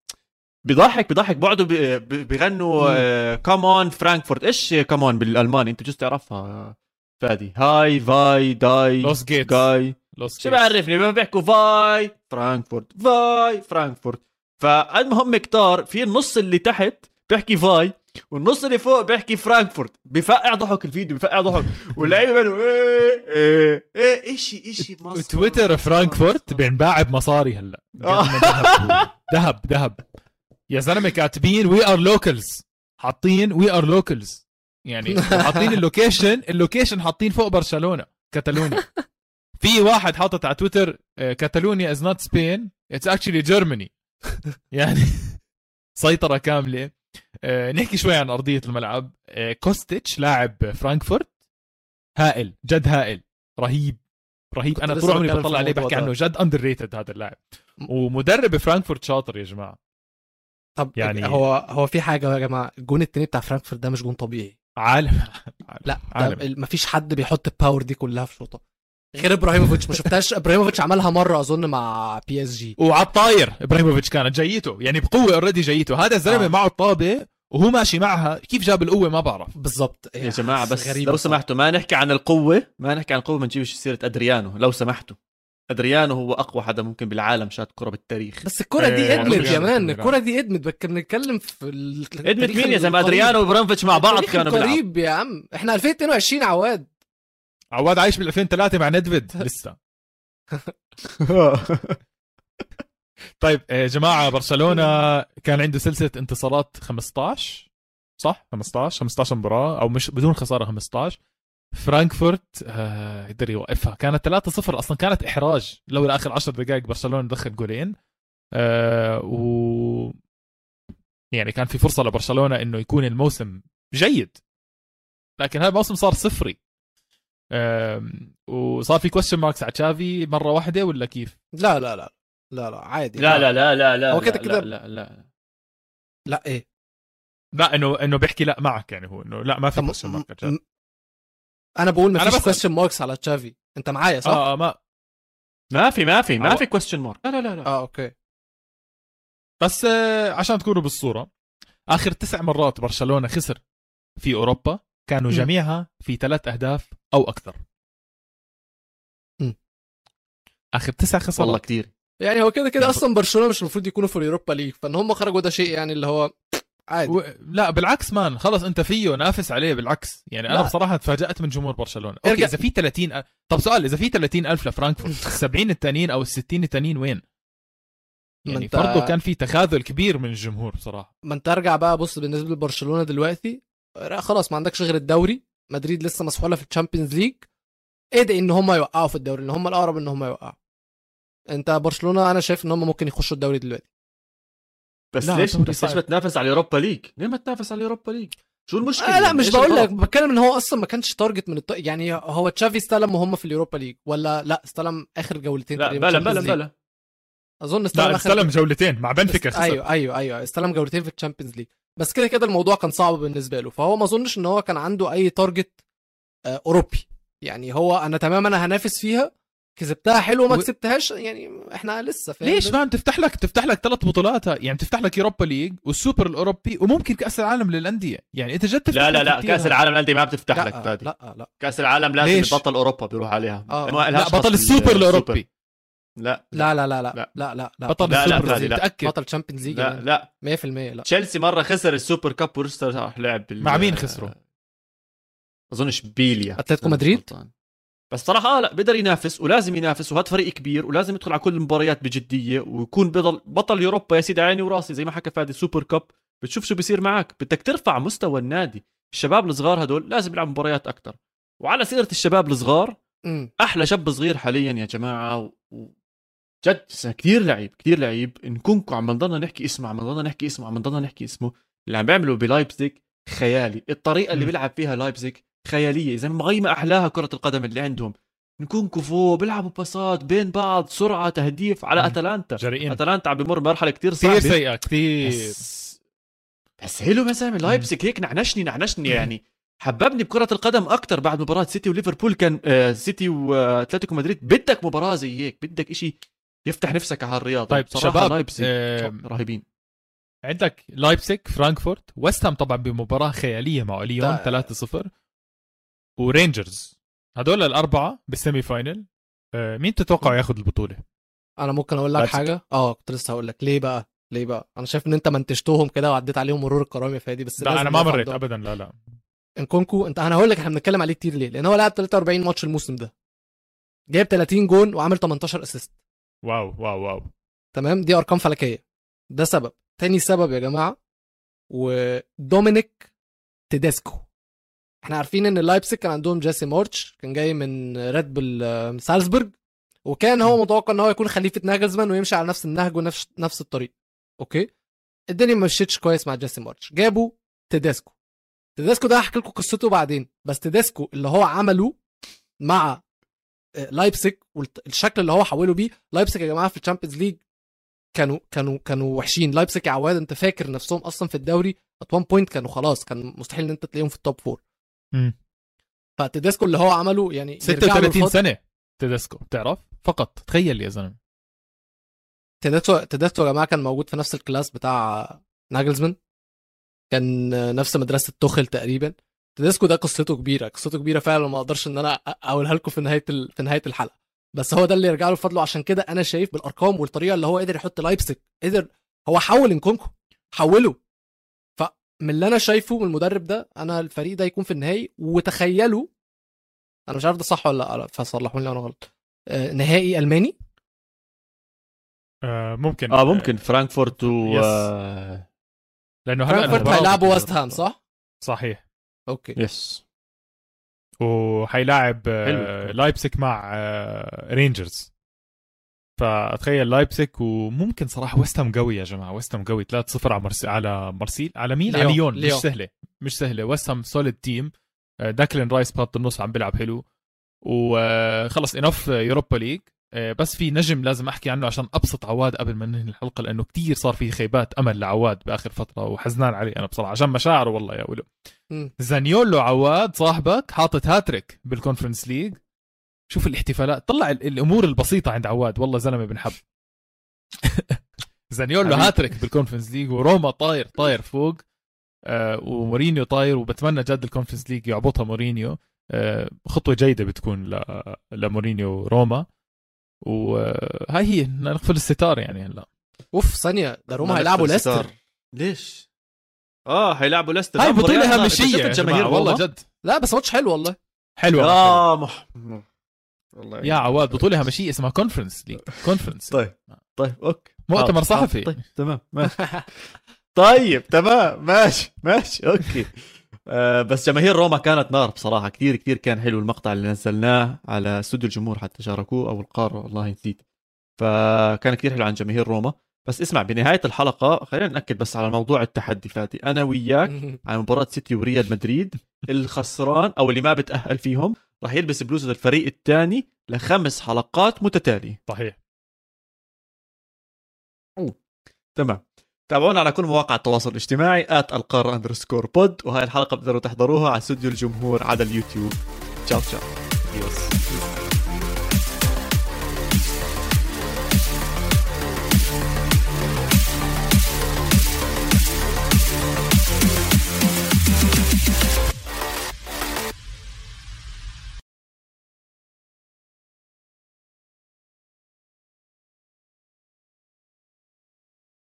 A: بقعدوا بي- بي- بيغنوا كمان فرانكفورت. إيش كمان بالألماني؟ أنت جوز تعرفها فادي. هاي فاي داي
B: لوس جيتس
A: جاي. شو. بعرفني؟ ما بيحكوا فاي فرانكفورت فاي فرانكفورت. فالمهم كتار في النص اللي تحت بيحكي فاي والنص اللي فوق بيحكي فرانكفورت. بفقع ضحك الفيديو بفقع ضحك. واللعيبة بيقولوا إيه إيه إيه إشي إشي مصر
B: تويتر فرانكفورت بينباع بمصاري هلا. [LAUGHS]
A: آه.
B: ذهب. ذهب ذهب. يا زلمة كاتبين we are locals حاطين we are locals يعني [LAUGHS] حاطين ال location ال location حاطين فوق برشلونة كاتالونيا. [LAUGHS] في واحد حاطط على تويتر آه، Catalonia is not Spain it's actually Germany [LAUGHS] يعني سيطرة كاملة. آه، نحكي شوي عن أرضية الملعب. آه، كوستيتش لاعب فرانكفورت. هائل جد هائل رهيب رهيب.
C: أنا
B: طول عمري بطلع عليه بحكي. عنه. جد underrated هذا اللاعب. ومدرب فرانكفورت شاطر يا جماعة.
C: طب
B: يعني-
C: هو هو في حاجة يا جماعة الجون التاني بتاع فرانكفورت ده مش جون طبيعي.
B: عالم. [LAUGHS]
C: لا
B: عالم.
C: ده مفيش حد بيحط ال power دي كلها في شوطه. غير إبراهيموفيتش ما شفتهاش. إبراهيموفيتش عملها مرة أظن مع PSG
B: وعلى الطاير إبراهيموفيتش كانت جيته يعني بقوة already جيته. هذا الزلمة
C: آه.
B: معه الطابه وهو ماشي معها. كيف جاب القوة ما بعرف.
C: بالظبط
A: يا جماعة بس
C: غريبة
A: لو. سمحتوا ما نحكي عن القوة ما نحكي عن القوة ما نجيبش سيره أدريانو. لو سمحتوا. أدريانو هو أقوى حدا ممكن بالعالم شات كرة بالتاريخ.
C: بس الكرة دي
B: إيه،
C: إدمت يا man.
B: كان
C: الكرة دي إدمت. بك- بنتكلم في إدمت
A: مين يا زلمه. أدريانو وإبراهيموفيتش مع بعض كانوا
C: قريب يا عم. إحنا 2022 عواد.
B: عواد عايش بال 2003 مع ندفيد [LAUGHS] لسه. طيب يا جماعة برشلونة كان عنده سلسلة انتصارات 15 صح؟ 15 15 مباراة أو مش بدون خسارة 15 فرانكفورت آه، قدر يوقفها. كانت 3-0 أصلا كانت إحراج. لولا اخر 10 دقائق برشلونة دخل جولين. آه، و يعني كان في فرصة لبرشلونة إنه يكون الموسم جيد. لكن هذا الموسم صار صفري. وصار في question marks على تشافي مرة واحدة ولا كيف؟
C: لا لا لا لا لا عادي
A: لا لا لا لا لا
C: هو كده
A: لا-
C: كده-
A: لا لا, لا.
C: لا إيه
B: لا إنه إنه بيحكي لا معك يعني هو إنه لا ما في
C: طب
B: question mark على تشافي.
C: أنا بقول
B: أنا
C: مفيش
B: بسأل.
C: question marks على تشافي أنت معايا صح؟
B: آه آه، ما
A: ما في ما في ما في كويستشن مارك لا لا لا, لا.
C: آه okay
B: بس آه، عشان تكونوا بالصورة آخر تسع مرات برشلونة خسر في أوروبا كانوا
C: م.
B: جميعها في ثلاث أهداف أو أكثر.
C: م.
B: آخر تسع خسارات.
A: والله كثير
C: يعني هو كده كده
B: يعني
C: أصلا برشلونة مش المفروض يكونوا في ال Europa League فان هم خرجوا ده شيء يعني اللي هو عادي.
B: و... لا بالعكس man خلص أنت فيه نافس عليه بالعكس. يعني أنا
C: لا.
B: بصراحة تفاجأت من جمهور برشلونة. okay
C: ارجع-
B: إذا في 30 أ... طب سؤال إذا في 30 ألف لفرانكفورت [LAUGHS] ال 70 التانيين أو ال 60 التانيين وين؟ يعني
C: انت-
B: برضه كان في تخاذل كبير من الجمهور بصراحة.
C: ما أنت أرجع بقى بص بالنسبة لبرشلونة دلوقتي خلاص ما عندكش غير الدوري مدريد لسه مسحولة في ال Champions League ادعي إن هم يوقعوا في الدوري إن هم الأقرب إن هم يوقعوا أنت برشلونة أنا شايف إن هم ممكن يخشوا الدوري دلوقتي
A: بس
B: لا،
A: ليش بس ليش. بتنافس على ال Europa League؟ ليه ما تنافس على اليوروبا ليج؟ شو المشكلة؟
C: آه لا مش بقول لك؟ بتكلم إن هو أصلا ما كانش target من الط... يعني هو تشافي استلم وهم في ال Europa League ولا لا استلم آخر جولتين
A: لا بلا
C: Champions
A: بلا
C: League.
A: بلا
C: أظن استلم
B: لا استلم جولتين مع بنفيكا
C: أيوه أيوه أيوه استلم جولتين في ال Champions League بس كده كده الموضوع كان صعب بالنسبة له. فهو ما أظنش إن هو كان عنده أي target آه، أوروبي. يعني هو أنا تمام أنا هنافس فيها. كسبتها حلو وما
B: و-
C: كسبتهاش يعني إحنا لسه فاهم؟
B: ليش man تفتح لك تفتح لك ثلاث بطولات يعني تفتح لك Europa League والسوبر الأوروبي وممكن كأس العالم للأندية. يعني أنت جد
A: لا لا
B: لك
A: لا
B: كأس.
A: العالم الانديه ما بتفتح لك
C: لا
A: فادي
C: لا لا.
A: كأس العالم لازم
B: ليش؟
A: بطل أوروبا بيروح عليها.
C: آه.
A: ما
B: لا بطل السوبر. الأوروبي.
A: لا
C: لا لا لا لا
A: لا.
C: لا. لا لا
B: بطل
A: لا، لا، فادي، لا.
B: متاكد
C: بطل Champions League
A: لا لا.
C: 100% لا.
A: تشيلسي مرة خسر ال Super Cup ولسه راح لعب بال...
B: مع مين خسروا؟
C: أظنش
A: فيليا. مش
C: مدريد؟
A: بس صراحة آه لا بقدر ينافس ولازم ينافس وهذا فريق كبير ولازم يدخل على كل المباريات بجدية ويكون بضل بطل Europa يا سيدي عيني وراسي زي ما حكى فادي Super Cup. بتشوف شو بيصير معك بدك ترفع مستوى النادي. الشباب الصغار هدول لازم يلعبوا مباريات أكتر. وعلى سيرة الشباب الصغار أحلى شاب صغير حاليا يا جماعة و... جد كثير لعيب كثير لعيب. نكونكو عم نضلنا نحكي اسمه عم نضلنا نحكي اسمه عم نضلنا نحكي اسمه. اللي عم بيعمله بلايبزيج خيالي. الطريقة اللي. بيلعب فيها لايبزيج خيالية. إذا مغيمه أحلاها كرة القدم اللي عندهم. نكونكو فوق بيلعبوا باصات بين بعض سرعة تهديف على. أتلانتا.
B: جريئين.
A: أتلانتا عم بمر مرحله كثير
B: كثير
A: صعبة.
B: سيئة كثير
A: بس بس حلو يا زلمه لايبزيج هيك نغنشني نغنشني يعني. حببني بكرة القدم أكتر بعد مباراة سيتي وليفربول. كان آه سيتي وأتلتيكو مدريد. بدك مباراة زي هيك بدك إشي يفتح نفسك على الرياضة.
B: طيب
A: بصراحة
B: شباب
A: لايبزيج
B: آم،
A: رهيبين.
B: عندك لايبسك فرانكفورت ويست هام طبعا بمباراة خيالية مع ليون
C: ده-
B: 3-0 ورينجرز. هدول الأربعة بال semi final آه، مين تتوقع ياخذ البطولة؟
C: أنا ممكن أقول لك. حاجة؟ آه كنت لسه هقول لك. ليه بقى؟ ليه بقى؟ أنا شايف إن أنت منتجتهم كده وعديت عليهم مرور الكرام يا فادي بس
B: لا أنا ما مريت. ابدا لا لا.
C: إنكونكو أنت أنا هقول لك إحنا بنتكلم عليه كتير ليه؟ لأن هو لعب 43 ماتش الموسم ده. جايب 30 جون وعامل 18 assist.
B: wow wow wow.
C: تمام؟ دي أرقام فلكية. ده سبب. تاني سبب يا جماعة ودومينيك تيديسكو. إحنا عارفين إن لايبسك كان عندهم جيسي مارش كان جاي من ريد بول آه، سالزبورج وكان هو متوقع إن هو يكون خليفة ناجلزمان ويمشي على نفس النهج ونفس نفس الطريق. okay؟ الدنيا ما مشيتش كويس مع جيسي مارش جابوا تيديسكو. تيديسكو ده هحكي لكم قصته بعدين. بس تيديسكو اللي هو عمله مع آه، لايبسك والشكل اللي هو حوله بيه لايبسك يا جماعة في ال Champions League كانوا كانوا كانوا وحشين. لايبسك يا عواد انت فاكر نفسهم أصلا في الدوري at one point كانوا خلاص كان مستحيل إن أنت تلاقيهم في ال top
B: four.
C: فتيديسكو اللي هو عمله يعني يرجع له
B: 36
C: الفضل.
B: سنة تيديسكو بتعرف فقط. تخيل يا زلمة.
C: تديسكو تديسكو يا جماعة كان موجود في نفس ال class بتاع ناجلزمان. كان نفس مدرسة توخل تقريبا. تديسكو ده قصته كبيرة قصته كبيرة فعلا ما أقدرش إن أنا أقولها لكم في نهاية ال... في نهاية الحلقة. بس هو ده اللي يرجع له فضله عشان كده أنا شايف بالأرقام والطريقة اللي هو قدر يحط لايبسك قدر هو حول إنكونكو حوله. فمن اللي أنا شايفه من المدرب ده أنا الفريق ده يكون في النهائي وتخيلوا أنا مش عارف ده صح ولا لأ فصلحوني لو أنا غلط. آه، نهائي ألماني؟
B: آه ممكن.
A: آه ممكن. فرانكفورت و
B: yes.
A: آه،
B: لأنه هلا
C: فرانكفورت هيلعبوا ويست هام صح؟
B: صحيح.
C: okay
A: yes
B: وحيلاعب آه،. لايبسك مع آه، رينجرز فتخيل لايبسك وممكن صراحة ويست هام قوي يا جماعة ويست هام قوي 3-0 على مرسي على مرسيل على مين؟ على
C: ليون.
B: ليون مش
C: ليون.
B: سهلة مش سهلة ويست هام solid team داكلين رايس بخط النص عم بيلعب حلو وخلص enough Europa League بس في نجم لازم أحكي عنه عشان أبسط عواد قبل ما ننهي الحلقة لأنه كتير صار في خيبات أمل لعواد بآخر فترة وحزنان عليه أنا بصراحة عشان مشاعره والله يا ولو. زانيولو عواد صاحبك حاطط hat-trick بال Conference League شوف الاحتفالات طلع ال- الأمور البسيطة عند عواد والله زلمة بنحب [LAUGHS] زانيولو.
A: hat-trick
B: بال Conference League وروما طاير طاير فوق آه ومورينيو طاير وبتمنى جد ال Conference League يعبطها مورينيو آه خطوة جيدة بتكون. لمورينيو روما وهاي هي نقفل الستار يعني هلا.
C: أوف ثانية. ده روما
A: ما
C: هيلعبوا ليستر.
A: ليش؟ آه هيلعبوا ليستر.
B: هاي
A: ده مباريات
B: بطولة
A: نار.
B: هامشية.
A: أنت
B: يا
A: شفت
B: جماعة،
A: جماهير
B: والله؟ جد.
C: لا بس ماتش حلو والله.
B: حلوة
A: يا مح... والله
B: يا عواد بطولة هامشية اسمها Conference League conference
A: طيب طيب okay.
B: مؤتمر
A: حاضر،
B: صحفي.
A: حاضر. طيب تمام ماشي. [LAUGHS] طيب تمام ماشي ماشي okay. آه [LAUGHS] بس جماهير روما كانت نار بصراحة. كثير كثير كان حلو المقطع اللي نزلناه على استوديو الجمهور حتى شاركوه أو القارة والله نسيت. فكان كثير حلو عن جماهير روما. بس اسمع بنهاية الحلقة خلينا نأكد بس على موضوع التحدي فادي أنا وياك [LAUGHS] على مباراة سيتي وريال مدريد الخسران أو اللي ما بتأهل فيهم راح يلبس بلوزة الفريق الثاني لخمس حلقات متتالية.
B: صحيح.
A: تمام. تابعونا على كل مواقع التواصل الاجتماعي at القارة underscore pod وهاي الحلقة بتقدروا تحضروها على استوديو الجمهور على اليوتيوب. تشاو تشاو.